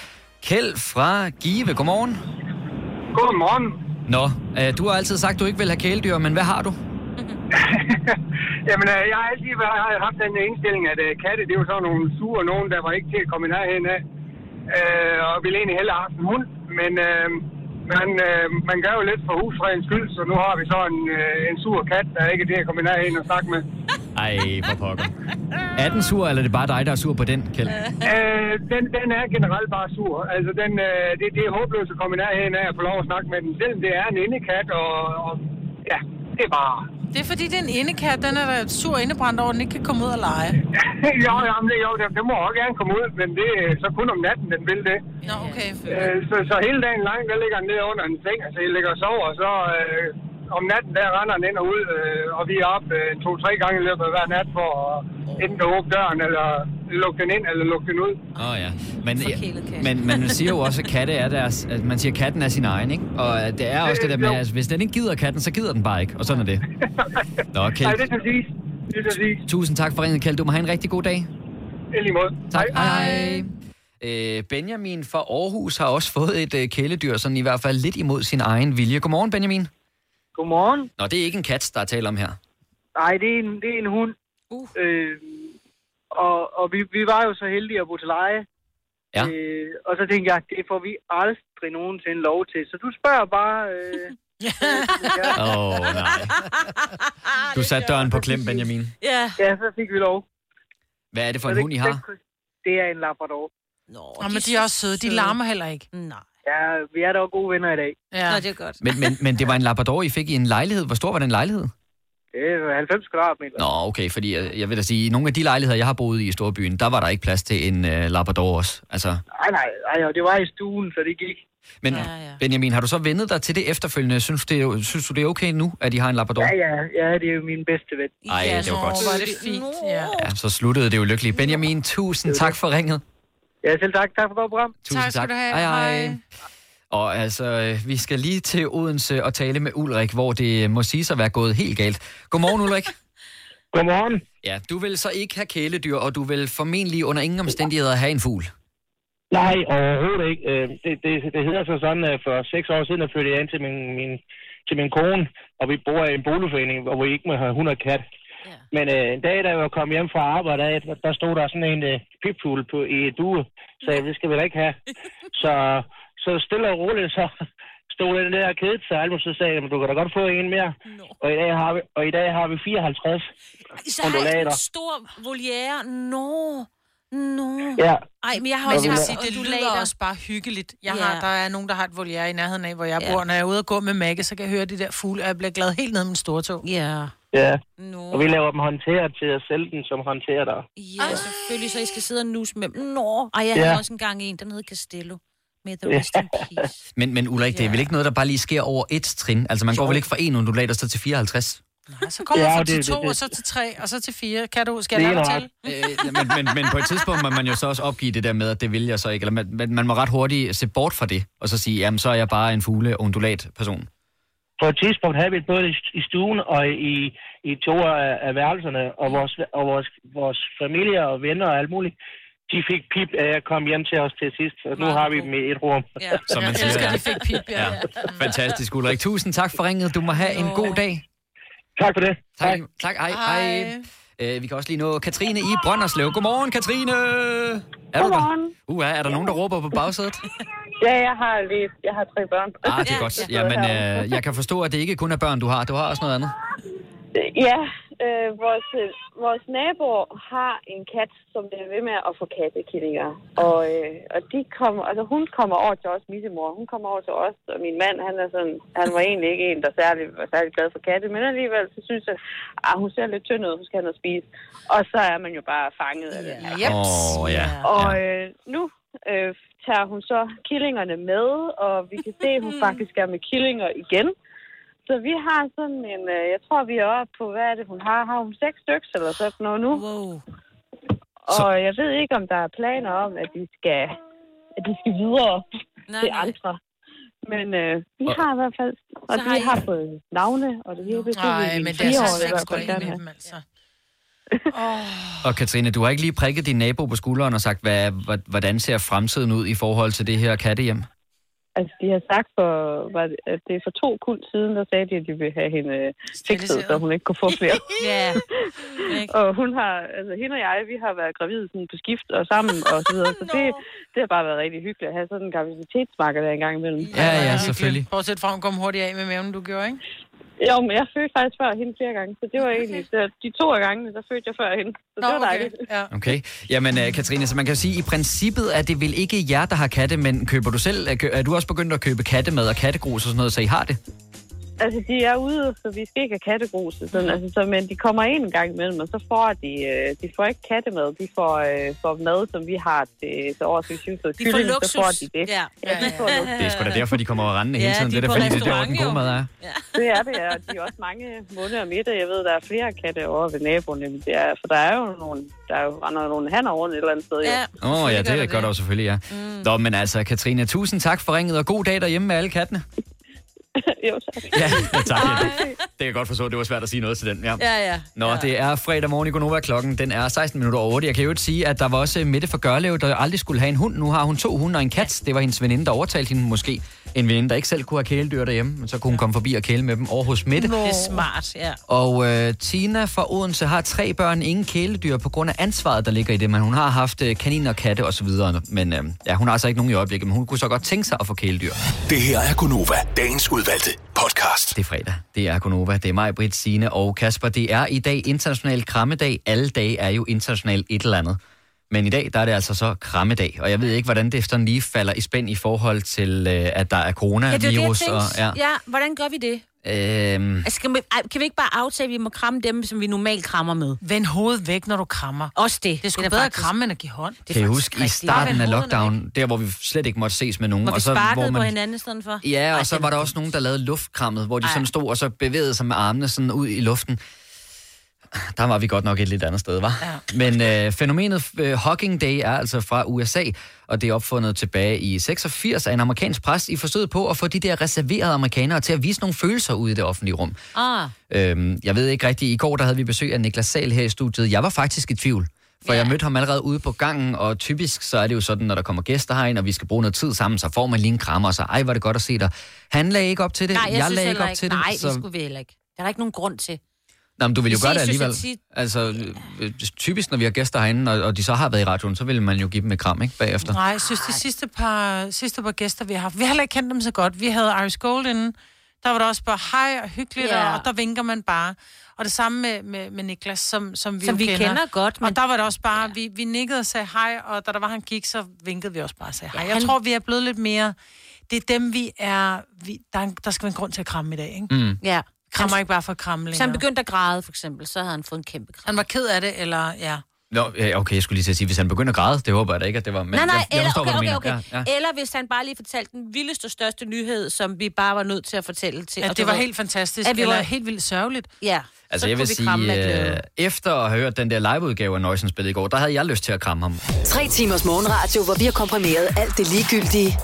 Kjeld fra Give, godmorgen. Godmorgen. Nå, øh, du har altid sagt, at du ikke vil have kæledyr, men hvad har du? Jamen, øh, jeg har altid været- har haft den indstilling, at øh, katte, det var sådan nogle sure nogen, der var ikke til at komme i nærheden af. Øh, og ville egentlig hellere have haft en hund. Men øh, man, øh, man gør jo lidt for husfredens skyld, så nu har vi så en, øh, en sur kat, der ikke er til at komme i nærheden og snakke med. Ej, for pokker. Er den sur, eller er det bare dig, der er sur på den, Kjeld? Øh, den, den er generelt bare sur. Altså, den, øh, det, det er håbløst at komme i nærheden af at få lov at snakke med den. Selvom det er en indekat, og, og ja, det er bare... Det er fordi, det er en indekat, den er da sur indebrændt over, den ikke kan komme ud og lege. jo, jamen, det, jo, det, det må også gerne komme ud, men det er så kun om natten, den vil det. Nå, okay. Øh, så, så hele dagen lang, der ligger den ned under en seng, altså jeg ligger og sover, og så øh, om natten, der render den ind og ud, øh, og vi er op øh, to-tre gange i løbet af hver nat for at enten at åbne døren, eller lukke den ind, eller lukke den ud. Åh oh, ja. Men, ja, men man siger jo også, at katte er deres... At man siger, at katten er sin egen, ikke? Og at det er også det der med, at hvis den ikke gider katten, så gider den bare ikke. Og sådan er det. Nå, Nej, Kjeld. det er præcis. Det er præcis. Tusind tak for ringen, Kjeld. Du må have en rigtig god dag. I lige måde. Tak. Hej. hej. Øh, Benjamin fra Aarhus har også fået et øh, kæledyr, sådan i hvert fald lidt imod sin egen vilje. Godmorgen, Benjamin. Godmorgen. Nå, det er ikke en kat, der er tale om her. Nej, det er en, det er en hund. Uh. Øh, og og vi, vi var jo så heldige at bo til leje. Ja. Øh, og så tænkte jeg, det får vi aldrig nogensinde lov til. Så du spørger bare... Øh, Åh, oh, nej. Du satte døren på klem, Benjamin. ja. ja, så fik vi lov. Hvad er det for Så en hund, I har? Det er en Labrador. Nå, Nå men de er også søde. De larmer heller ikke. Nej. Ja, vi er dog gode venner i dag. Ja. Nå, det er godt. Men, men, men det var en Labrador, I fik i en lejlighed. Hvor stor var den lejlighed? Det er 90 kvadratmeter. Nå, okay, fordi jeg, jeg vil da sige, i nogle af de lejligheder, jeg har boet i i Storbyen, der var der ikke plads til en uh, Labrador også. Altså, Nej, nej, nej, det var i stuen, så det gik. men ja, ja. Benjamin, har du så vendet dig til det efterfølgende? Synes, det, er- synes du, det er okay nu, at I har en Labrador? Ja, ja, ja, det er jo min bedste ven. Ej, det var godt. Er det fint. Ja. Ja, så sluttede det jo lykkeligt. Benjamin, tusind tak for ringet. Ja, selv tak. Tak for godt program. Tusind tak. skal du have. Hej, hej. Og altså, øh, vi skal lige til Odense og tale med Ulrik, hvor det må sige sig at være gået helt galt. Godmorgen, Ulrik. Godmorgen. Ja, du vil så ikke have kæledyr, og du vil formentlig under ingen omstændigheder have en fugl. Nej, overhovedet ikke. Øh, Det, det, det hedder så sådan, at for seks år siden, flyttede jeg ind til min, min, til min kone, og vi bor i en boligforening, hvor vi ikke må have hund og kat. Ja. Men øh, en dag, da jeg kom hjem fra arbejde, der, der stod der sådan en øh, pipfugl på, i et due, så jeg, det skal vi da ikke have. så, så stille og roligt, så stod den der kæde til Almo, så sagde jeg, "Men du kan da godt få en mere. No. Og, i dag har vi, og i dag har vi 54 Så har undulater. en stor voliere. Nå. Nå. Ja. Ej, men jeg har Men også jeg vil sige, det lyder også bare hyggeligt. Jeg Ja. har, der er nogen, der har et voliere i nærheden af, hvor jeg Ja. bor. Når jeg er ude og gå med Maggie, så kan jeg høre de der fugle, og jeg bliver glad helt ned med min store tog. Ja. Ja. No. Og vi laver dem håndteret til at sælge den som håndterer der. Ja, selvfølgelig, så I skal sidde og nus med dem. Nå. Ej, jeg Ja. havde også engang en, den hed Castello. Med The Rest in Peace. Men, men Ulrik, det er vel ikke noget, der bare lige sker over et trin? Altså, man går vel ikke fra en undulat og så til 54? Så kommer Ja, det- til det- to, det- og så til tre, og så til fire. Kan du, skal Det jeg nok. til? Øh, men, men, men på et tidspunkt må man jo så også opgive det der med, at det vil jeg så ikke. Eller man, man- man må ret hurtigt se bort fra det, og så sige, jamen så er jeg bare en fugle undulat person. På et tidspunkt havde vi både i- i stuen og i, i to af, af værelserne, og vores, og vores, vores familie og venner og alt muligt, de fik pip, at jeg kom hjem til os til sidst, og nu har vi dem i et rum. Ja. Som man siger. ja. ja. Fantastisk, Ulrik. Tusind tak for ringet. Du må have en god dag. Tak for det. Tak. Tak. Hej. Hej. Øh, vi kan også lige nå Katrine i Brønderslev. Godmorgen, Katrine! Er du der? Uh, er der nogen, der råber på bagsædet? Ja, jeg har lige, jeg har tre børn. Ah, det er godt. Jamen, øh, jeg kan forstå, at det ikke kun er børn, du har. Du har også noget andet. Ja, øh, vores, øh, vores naboer har en kat, som bliver ved med at få kattekillinger. Og, øh, og de kommer, altså hun kommer over til os, missemor, hun kommer over til os, og min mand, han er sådan, han var egentlig ikke en, der særlig, var særlig glad for katte, men alligevel så synes jeg, at hun ser lidt tynd ud, hun skal have noget at spise. Og så er man jo bare fanget af det her. Åh, oh, ja. Og øh, nu øh, tager hun så killingerne med, og vi kan se, at hun faktisk er med killinger igen. Så vi har sådan en, øh, jeg tror, vi er oppe på, hvad er det, hun har? Har hun seks stykker eller sådan noget nu? Wow. Og jeg ved ikke, om der er planer om, at de skal, at de skal videre nej, til andre. Men øh, vi har i hvert fald, og de har fået navne, og det hele. det Nej, men det er fire så seks med dem, altså. Og Katrine, du har ikke lige prikket din nabo på skulderen og sagt, hvad, hvad- hvordan ser fremtiden ud i forhold til det her kattehjem? Altså, de har sagt, for, var det, at det er for to kund siden, der sagde de, at de ville have hende øh, fikset, så hun ikke kunne få flere. Ja. og hun har, altså hende og jeg, vi har været gravide sådan på skift og sammen og så videre. Så det, det har bare været rigtig hyggeligt at have sådan en graviditetsmarker der en gang imellem. Ja, ja, selvfølgelig. Bortset fra, hun kom hurtigt af med maven, du gjorde, ikke? Jo, men jeg fødte faktisk før hende flere gange, så det var egentlig, så de to af gangene, der fødte jeg før hende. Så det var dejligt. Ja. Okay. Jamen, uh, Katrine, så man kan sige, i princippet er det vel ikke jer, der har katte, men køber du selv, er, kø- er du også begyndt at købe kattemad og kattegrus og sådan noget, så I har det? Altså, de er ude, så vi skal ikke have kattegrus. og Sådan, altså, så, men de kommer ind en gang imellem, og så får de, øh, de får ikke kattemad. De får, øh, får mad, som vi har til, års, hvis vi får De får luksus. så får de det. Ja. ja de får luksus. Det er sgu da derfor, de kommer rendende hele Ja, tiden. de det er da fordi, det er der, den gode mad er. Det er det, ja. De er også mange måneder og middag. Jeg ved, der er flere katte over ved naboen. Jamen, Det er, for der er jo nogle, der er jo render nogle hanner rundt et eller andet sted. Ja. Åh oh, ja, det gør der jo selvfølgelig, ja. Mm. Nå, men altså, Katrine, tusind tak for ringet, og god dag derhjemme med alle kattene. jo, tak. Ja, tak. Ja. Det kan jeg godt forstå, det var svært at sige noget til den. Ja. Ja, ja. Nå, ja. det er fredag morgen i Gonova klokken. Den er 16 minutter over 8. Jeg kan jo ikke sige, at der var også Mette fra Gørlev, der aldrig skulle have en hund. Nu har hun to hunde og en kat. Det var hendes veninde, der overtalte hende måske. En veninde, der ikke selv kunne have kæledyr derhjemme, men så kunne hun komme forbi og kæle med dem over hos Mette. Det er smart, ja. Og øh, Tina fra Odense har tre børn, ingen kæledyr, på grund af ansvaret, der ligger i det. Men hun har haft øh, kaniner, katte og så videre. Men øh, ja, hun har altså ikke nogen i øjeblikket, men hun kunne så godt tænke sig at få kæledyr. Det her er Gunova, dagens udvalgte podcast. Det er fredag. Det er Gunova. Det er mig, Britt, Signe og Kasper. Det er i dag international krammedag. Alle dage er jo international et eller andet. Men i dag, der er det altså så krammedag. Og jeg ved ikke, hvordan det efter lige falder i spænd i forhold til, øh, at der er Ja, det er coronavirus. det, jeg og. Ja. ja, hvordan gør vi det? Øhm, Altså, kan, vi, kan vi ikke bare aftale, at vi må kramme dem, som vi normalt krammer med? Vend hovedet væk, når du krammer. Også det. Det er sgu bedre at faktisk- kramme, end at give hånd. kan I huske, i starten af lockdown, der hvor vi slet ikke måtte ses med nogen. Hvor vi og så, sparkede hvor på hinanden i stedet for? Ja, og Ej, så var der også nogen, der lavede luftkrammet, hvor de Ej. sådan stod og så bevægede sig med armene sådan ud i luften. Der var vi godt nok et lidt andet sted, var. Ja. Men øh, fænomenet øh, Hawking Day er altså fra USA, og det er opfundet tilbage i 86 af en amerikansk præst i forsøget på at få de der reserverede amerikanere til at vise nogle følelser ude i det offentlige rum. Ah, Øhm, jeg ved ikke rigtigt, i går der havde vi besøg af Niklas Sal her i studiet. Jeg var faktisk i tvivl, for ja. jeg mødte ham allerede ude på gangen, og typisk så er det jo sådan, når der kommer gæster herind, og vi skal bruge noget tid sammen, så får man lige en krammer, og så ej, var det godt at se dig. Han lagde ikke op til det, nej, jeg, jeg lagde ikke op ikke. til det. Nej, så... det skulle vi heller ikke. Der er der ikke nogen grund til. Nå, men du vil jo gøre det jeg alligevel. tit. Altså, øh, typisk når vi har gæster herinde, og, og de så har været i radioen, så vil man jo give dem et kram, ikke, bagefter. Nej, jeg synes, de sidste par, sidste par gæster, vi har haft, vi har heller ikke kendt dem så godt. Vi havde Iris Gold inden, der var der også bare hej og hyggeligt, Ja. yeah. og der vinker man bare. Og det samme med, med, med Niklas, som, som vi Som jo vi kender. kender godt, men- Og der var det også bare, vi, vi nikkede og sagde hej, og da der var, han gik, så vinkede vi også bare og sagde hej. Ja, Jeg han- tror, vi er blevet lidt mere... Det er dem, vi er... Vi, der, er der skal være en grund til at kramme i dag, ikke? Mm. Ja. Krammer ikke bare for at kramme Hvis han længere. begyndte at græde, for eksempel, så havde han fået en kæmpe kram. Han var ked af det, eller ja. Nå, ja, okay, jeg skulle lige til at sige, hvis han begynder at græde, det håber jeg da ikke, at det var... Men nej, nej, jeg, jeg eller, forstår, okay, hvad du okay, mener. okay. Ja, ja. Eller hvis han bare lige fortalte den vildeste, største nyhed, som vi bare var nødt til at fortælle til. At og det du var ved- helt fantastisk, At vi eller var- helt vildt sørgeligt. Ja. Altså, så jeg vil kunne vi kramme af sige, glæde. øh, efter at have hørt den der liveudgave af Nøjsen spillet i går, der havde jeg lyst til at kramme ham. Tre timers morgenradio, hvor vi har komprimeret alt det ligegyldige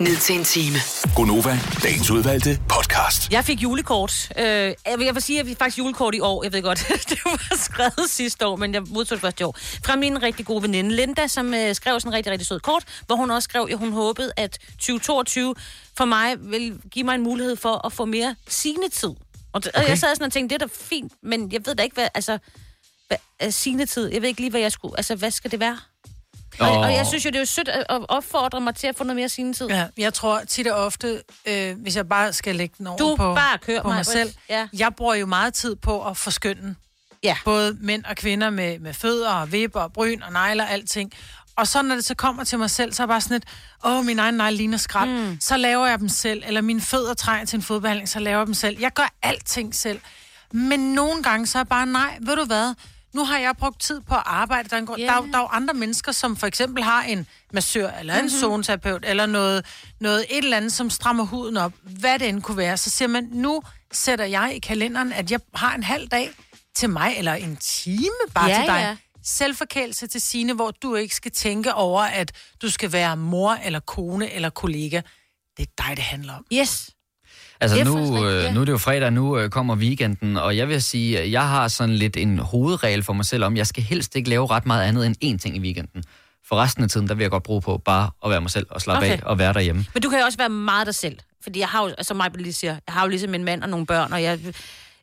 ned til en time. Gonova, dagens udvalgte podcast. Jeg fik julekort. Øh, jeg, vil, jeg vil sige, at vi fik faktisk julekort i år. Jeg ved godt, det var skrevet sidste år, men jeg modtog det først i år. Fra min rigtig gode veninde Linda, som øh, skrev sådan en rigtig, rigtig sød kort, hvor hun også skrev, at hun håbede, at 2022 for mig vil give mig en mulighed for at få mere signetid. Og, okay. og jeg sad sådan og tænkte, det er da fint, men jeg ved da ikke, hvad, altså, hvad, uh, signetid, jeg ved ikke lige, hvad jeg skulle, altså, hvad skal det være? Og, og jeg synes jo, det er jo sødt at opfordre mig til at få noget mere signetid. Ja, jeg tror tit og ofte, øh, hvis jeg bare skal lægge den over Du på, bare kør på mig, mig selv. Ja. Jeg bruger jo meget tid på at forskynde Ja. Både mænd og kvinder med, med fødder og vipper og bryn og negler og alting. Og så når det så kommer til mig selv, så er jeg bare sådan lidt, åh, min egen negle ligner skrald. Mm. Så laver jeg dem selv. Eller mine fødder trænger til en fodbehandling, så laver jeg dem selv. Jeg gør alting selv. Men nogle gange så er jeg bare, nej, ved du hvad? Nu har jeg brugt tid på at arbejde. Der er, en, grund- der, er, der er jo andre mennesker, som for eksempel har en massør, eller en Mhm. zoneterapeut, eller noget, noget et eller andet, som strammer huden op. Hvad det end kunne være. Så siger man, nu sætter jeg i kalenderen, at jeg har en halv dag til mig, eller en time bare Ja, til dig. ja. Selvforkælelse til sine, hvor du ikke skal tænke over, at du skal være mor, eller kone, eller kollega. Det er dig, det handler om. Yes. Altså Det nu, øh, nu er det jo fredag, nu øh, kommer weekenden, og jeg vil sige, at jeg har sådan lidt en hovedregel for mig selv om, jeg skal helst ikke lave ret meget andet end én ting i weekenden. For resten af tiden, der vil jeg godt bruge på bare at være mig selv og slappe Okay. af og være derhjemme. Men du kan jo også være meget dig selv. Fordi jeg har jo, som mig lige siger, jeg har jo ligesom en mand og nogle børn, og jeg...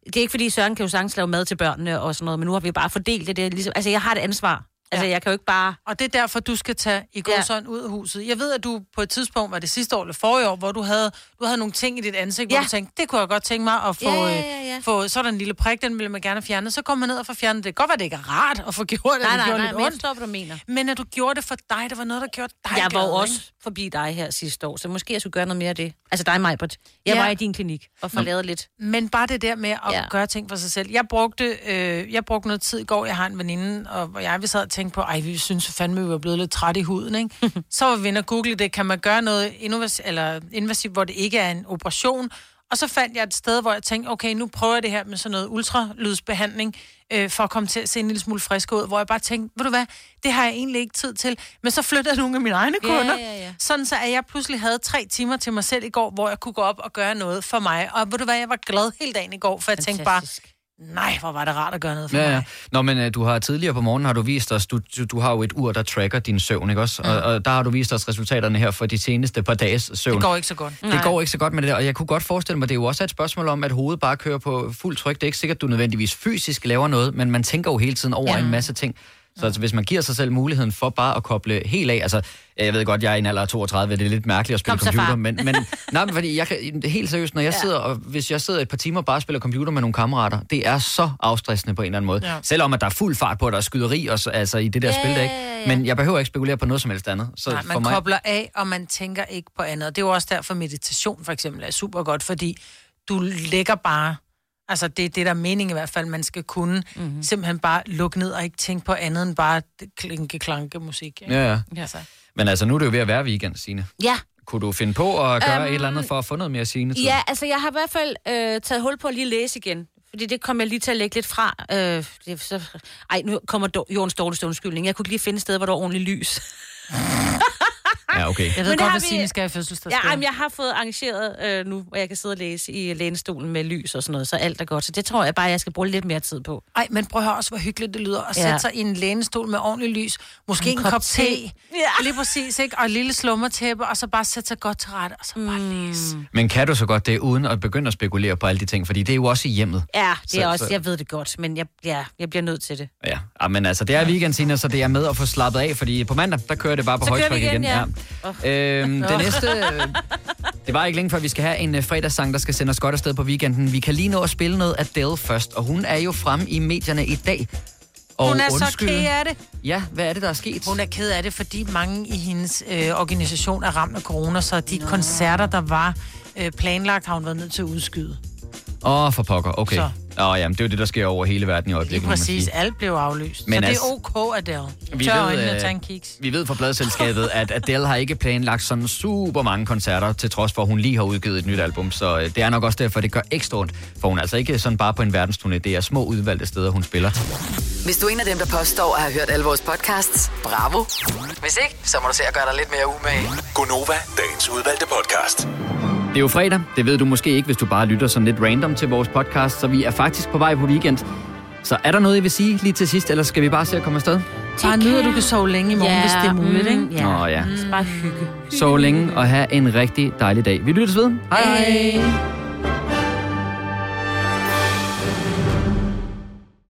Det er ikke fordi Søren kan jo sagtens lave mad til børnene og sådan noget, men nu har vi bare fordelt det. det ligesom, altså, jeg har et ansvar. Altså, jeg kan jo ikke bare... Og det er derfor, du skal tage i går ja. ud af huset. Jeg ved, at du på et tidspunkt, var det sidste år eller forrige år, hvor du havde, du havde nogle ting i dit ansigt, ja. hvor Ja. du tænkte, det kunne jeg godt tænke mig at få, Ja, ja, ja, ja, ja. ja. få så der en lille prik, den ville man gerne fjerne. Så kommer man ned og får fjernet det. Det godt være, det ikke er rart at få gjort det, Nej, nej, nej, lidt men jeg ondt. forstår, hvad du mener. Men at du gjorde det for dig, det var noget, der gjorde dig Jeg var jo også ikke? forbi dig her sidste år, så måske jeg skulle gøre noget mere af det. Altså dig, Majbert. Jeg Ja. var i din klinik og får lavet lidt. Men bare det der med at Ja. ja. gøre ting for sig selv. Jeg brugte, øh, jeg brugte noget tid i går. Jeg har en veninde, og jeg vi sad og tænkte på, ej, vi synes fandme, vi var blevet lidt træt i huden, ikke? så var vi inde og google det. Kan man gøre noget innovas- eller invasivt, hvor det ikke er en operation? Og så fandt jeg et sted, hvor jeg tænkte, okay, nu prøver jeg det her med sådan noget ultralydsbehandling, øh, for at komme til at se en lille smule frisk ud, hvor jeg bare tænkte, ved du hvad, det har jeg egentlig ikke tid til. Men så flyttede nogle af mine egne Ja, kunder, ja, ja. sådan så at jeg pludselig havde tre timer til mig selv i går, hvor jeg kunne gå op og gøre noget for mig. Og ved du hvad, jeg var glad hele dagen i går, for jeg tænkte bare, nej, hvor var det rart at gøre noget for Ja, mig. ja. Nå, men uh, du har tidligere på morgenen har du vist os, du, du, du har jo et ur, der tracker din søvn, ikke også? Og, og der har du vist os resultaterne her for de seneste par dages søvn. Det går ikke så godt. Det går ikke så godt med det der, og jeg kunne godt forestille mig, det er jo også et spørgsmål om, at hovedet bare kører på fuld tryk. Det er ikke sikkert, du nødvendigvis fysisk laver noget, men man tænker jo hele tiden over ja. en masse ting. Så altså, hvis man giver sig selv muligheden for bare at koble helt af, altså, jeg ved godt, jeg er i en alder af 32, det er lidt mærkeligt at spille Kom computer, men, men nej, men fordi jeg kan, helt seriøst, når jeg Ja. sidder, og hvis jeg sidder et par timer og bare spiller computer med nogle kammerater, det er så afstressende på en eller anden måde. Ja. Selvom at der er fuld fart på, at der er skyderi og, så- altså, i det der Ja, spil, der, ikke? Men jeg behøver ikke spekulere på noget som helst andet. Så Nej, for man mig, kobler af, og man tænker ikke på andet. Det er jo også derfor, meditation for eksempel er super godt, fordi du lægger bare... Altså, det er det, der er meningen i hvert fald, man skal kunne. Mm-hmm. Simpelthen bare lukke ned og ikke tænke på andet end bare klinke-klanke musik. Ikke? Ja, ja. Altså. Men altså, nu er det jo ved at være weekend, Signe. Ja. Kunne du finde på at gøre Øhm, um, et eller andet for at få noget mere Signe? Ja, altså jeg har i hvert fald øh, taget hul på at lige læse igen. Fordi det kom jeg lige til at lægge lidt fra. Øh, det, så, ej, nu kommer do, jordens dårligste undskyldning. Jeg kunne ikke lige finde et sted, hvor der var ordentligt lys. Ja, okay. Jeg ved Men det godt, har hvad vi- Signe skal i fødselsdagsgave. Ja, jamen, jeg har fået arrangeret øh, nu, hvor jeg kan sidde og læse i lænestolen med lys og sådan noget, så alt er godt. Så det tror jeg bare, jeg skal bruge lidt mere tid på. Ej, men prøv at høre også, hvor hyggeligt det lyder at Ja. sætte sig i en lænestol med ordentlig lys. Måske en, en kop te. Ja. Lige præcis, ikke? Og et lille slummertæppe, og så bare sætte sig godt til rette, og så bare mm. læse. Men kan du så godt det, uden at begynde at spekulere på alle de ting? Fordi det er jo også i hjemmet. Ja, det er Så- også, så- jeg ved det godt, men jeg, ja, jeg bliver nødt til det. Ja, ja men altså, det er weekend, så det er med at få slappet af, fordi på mandag, der kører det bare på Så højtryk igen, igen. ja. Øhm, det Åh. næste... øh, Det var ikke længe før, vi skal have en uh, fredagssang, der skal sende os godt afsted på weekenden. Vi kan lige nå at spille noget Adele først, og hun er jo fremme i medierne i dag. Og Hun er så undskyld- ked af det. Ja, hvad er det, der er sket? Hun er ked af det, fordi mange i hendes øh, organisation er ramt af corona, så de Nå. koncerter, der var øh, planlagt, har hun været nødt til at udskyde. Åh, oh, for pokker, okay. Så. Åh, oh, jamen, det er jo det, der sker over hele verden i Lige øjeblikket. man præcis, sige. alt blev aflyst. Men så altså- det er ok, Adele. Vi Tør ved, øjnene øh, tage en kiks. Vi ved fra pladselskabet, at Adele har ikke planlagt sådan super mange koncerter, til trods for, at hun lige har udgivet et nyt album. Så øh, det er nok også derfor, det gør ekstra ondt. For hun er altså ikke sådan bare på en verdensturné. Det er små udvalgte steder, hun spiller. Hvis du er en af dem, der påstår at have hørt alle vores podcasts, bravo. Hvis ikke, så må du se at gøre dig lidt mere umage. Gonova, dagens udvalgte podcast. Det er jo fredag. Det ved du måske ikke, hvis du bare lytter sådan lidt random til vores podcast. Så vi er faktisk på vej på weekend. Så er der noget, I vil sige lige til sidst, eller skal vi bare se at komme afsted? Bare nyd, at du kan sove længe i morgen, Ja, hvis det er muligt, mm, ikke? ja. Nå ja. Bare hygge. Så længe og have en rigtig dejlig dag. Vi lyttes ved. Hej hej. Hej.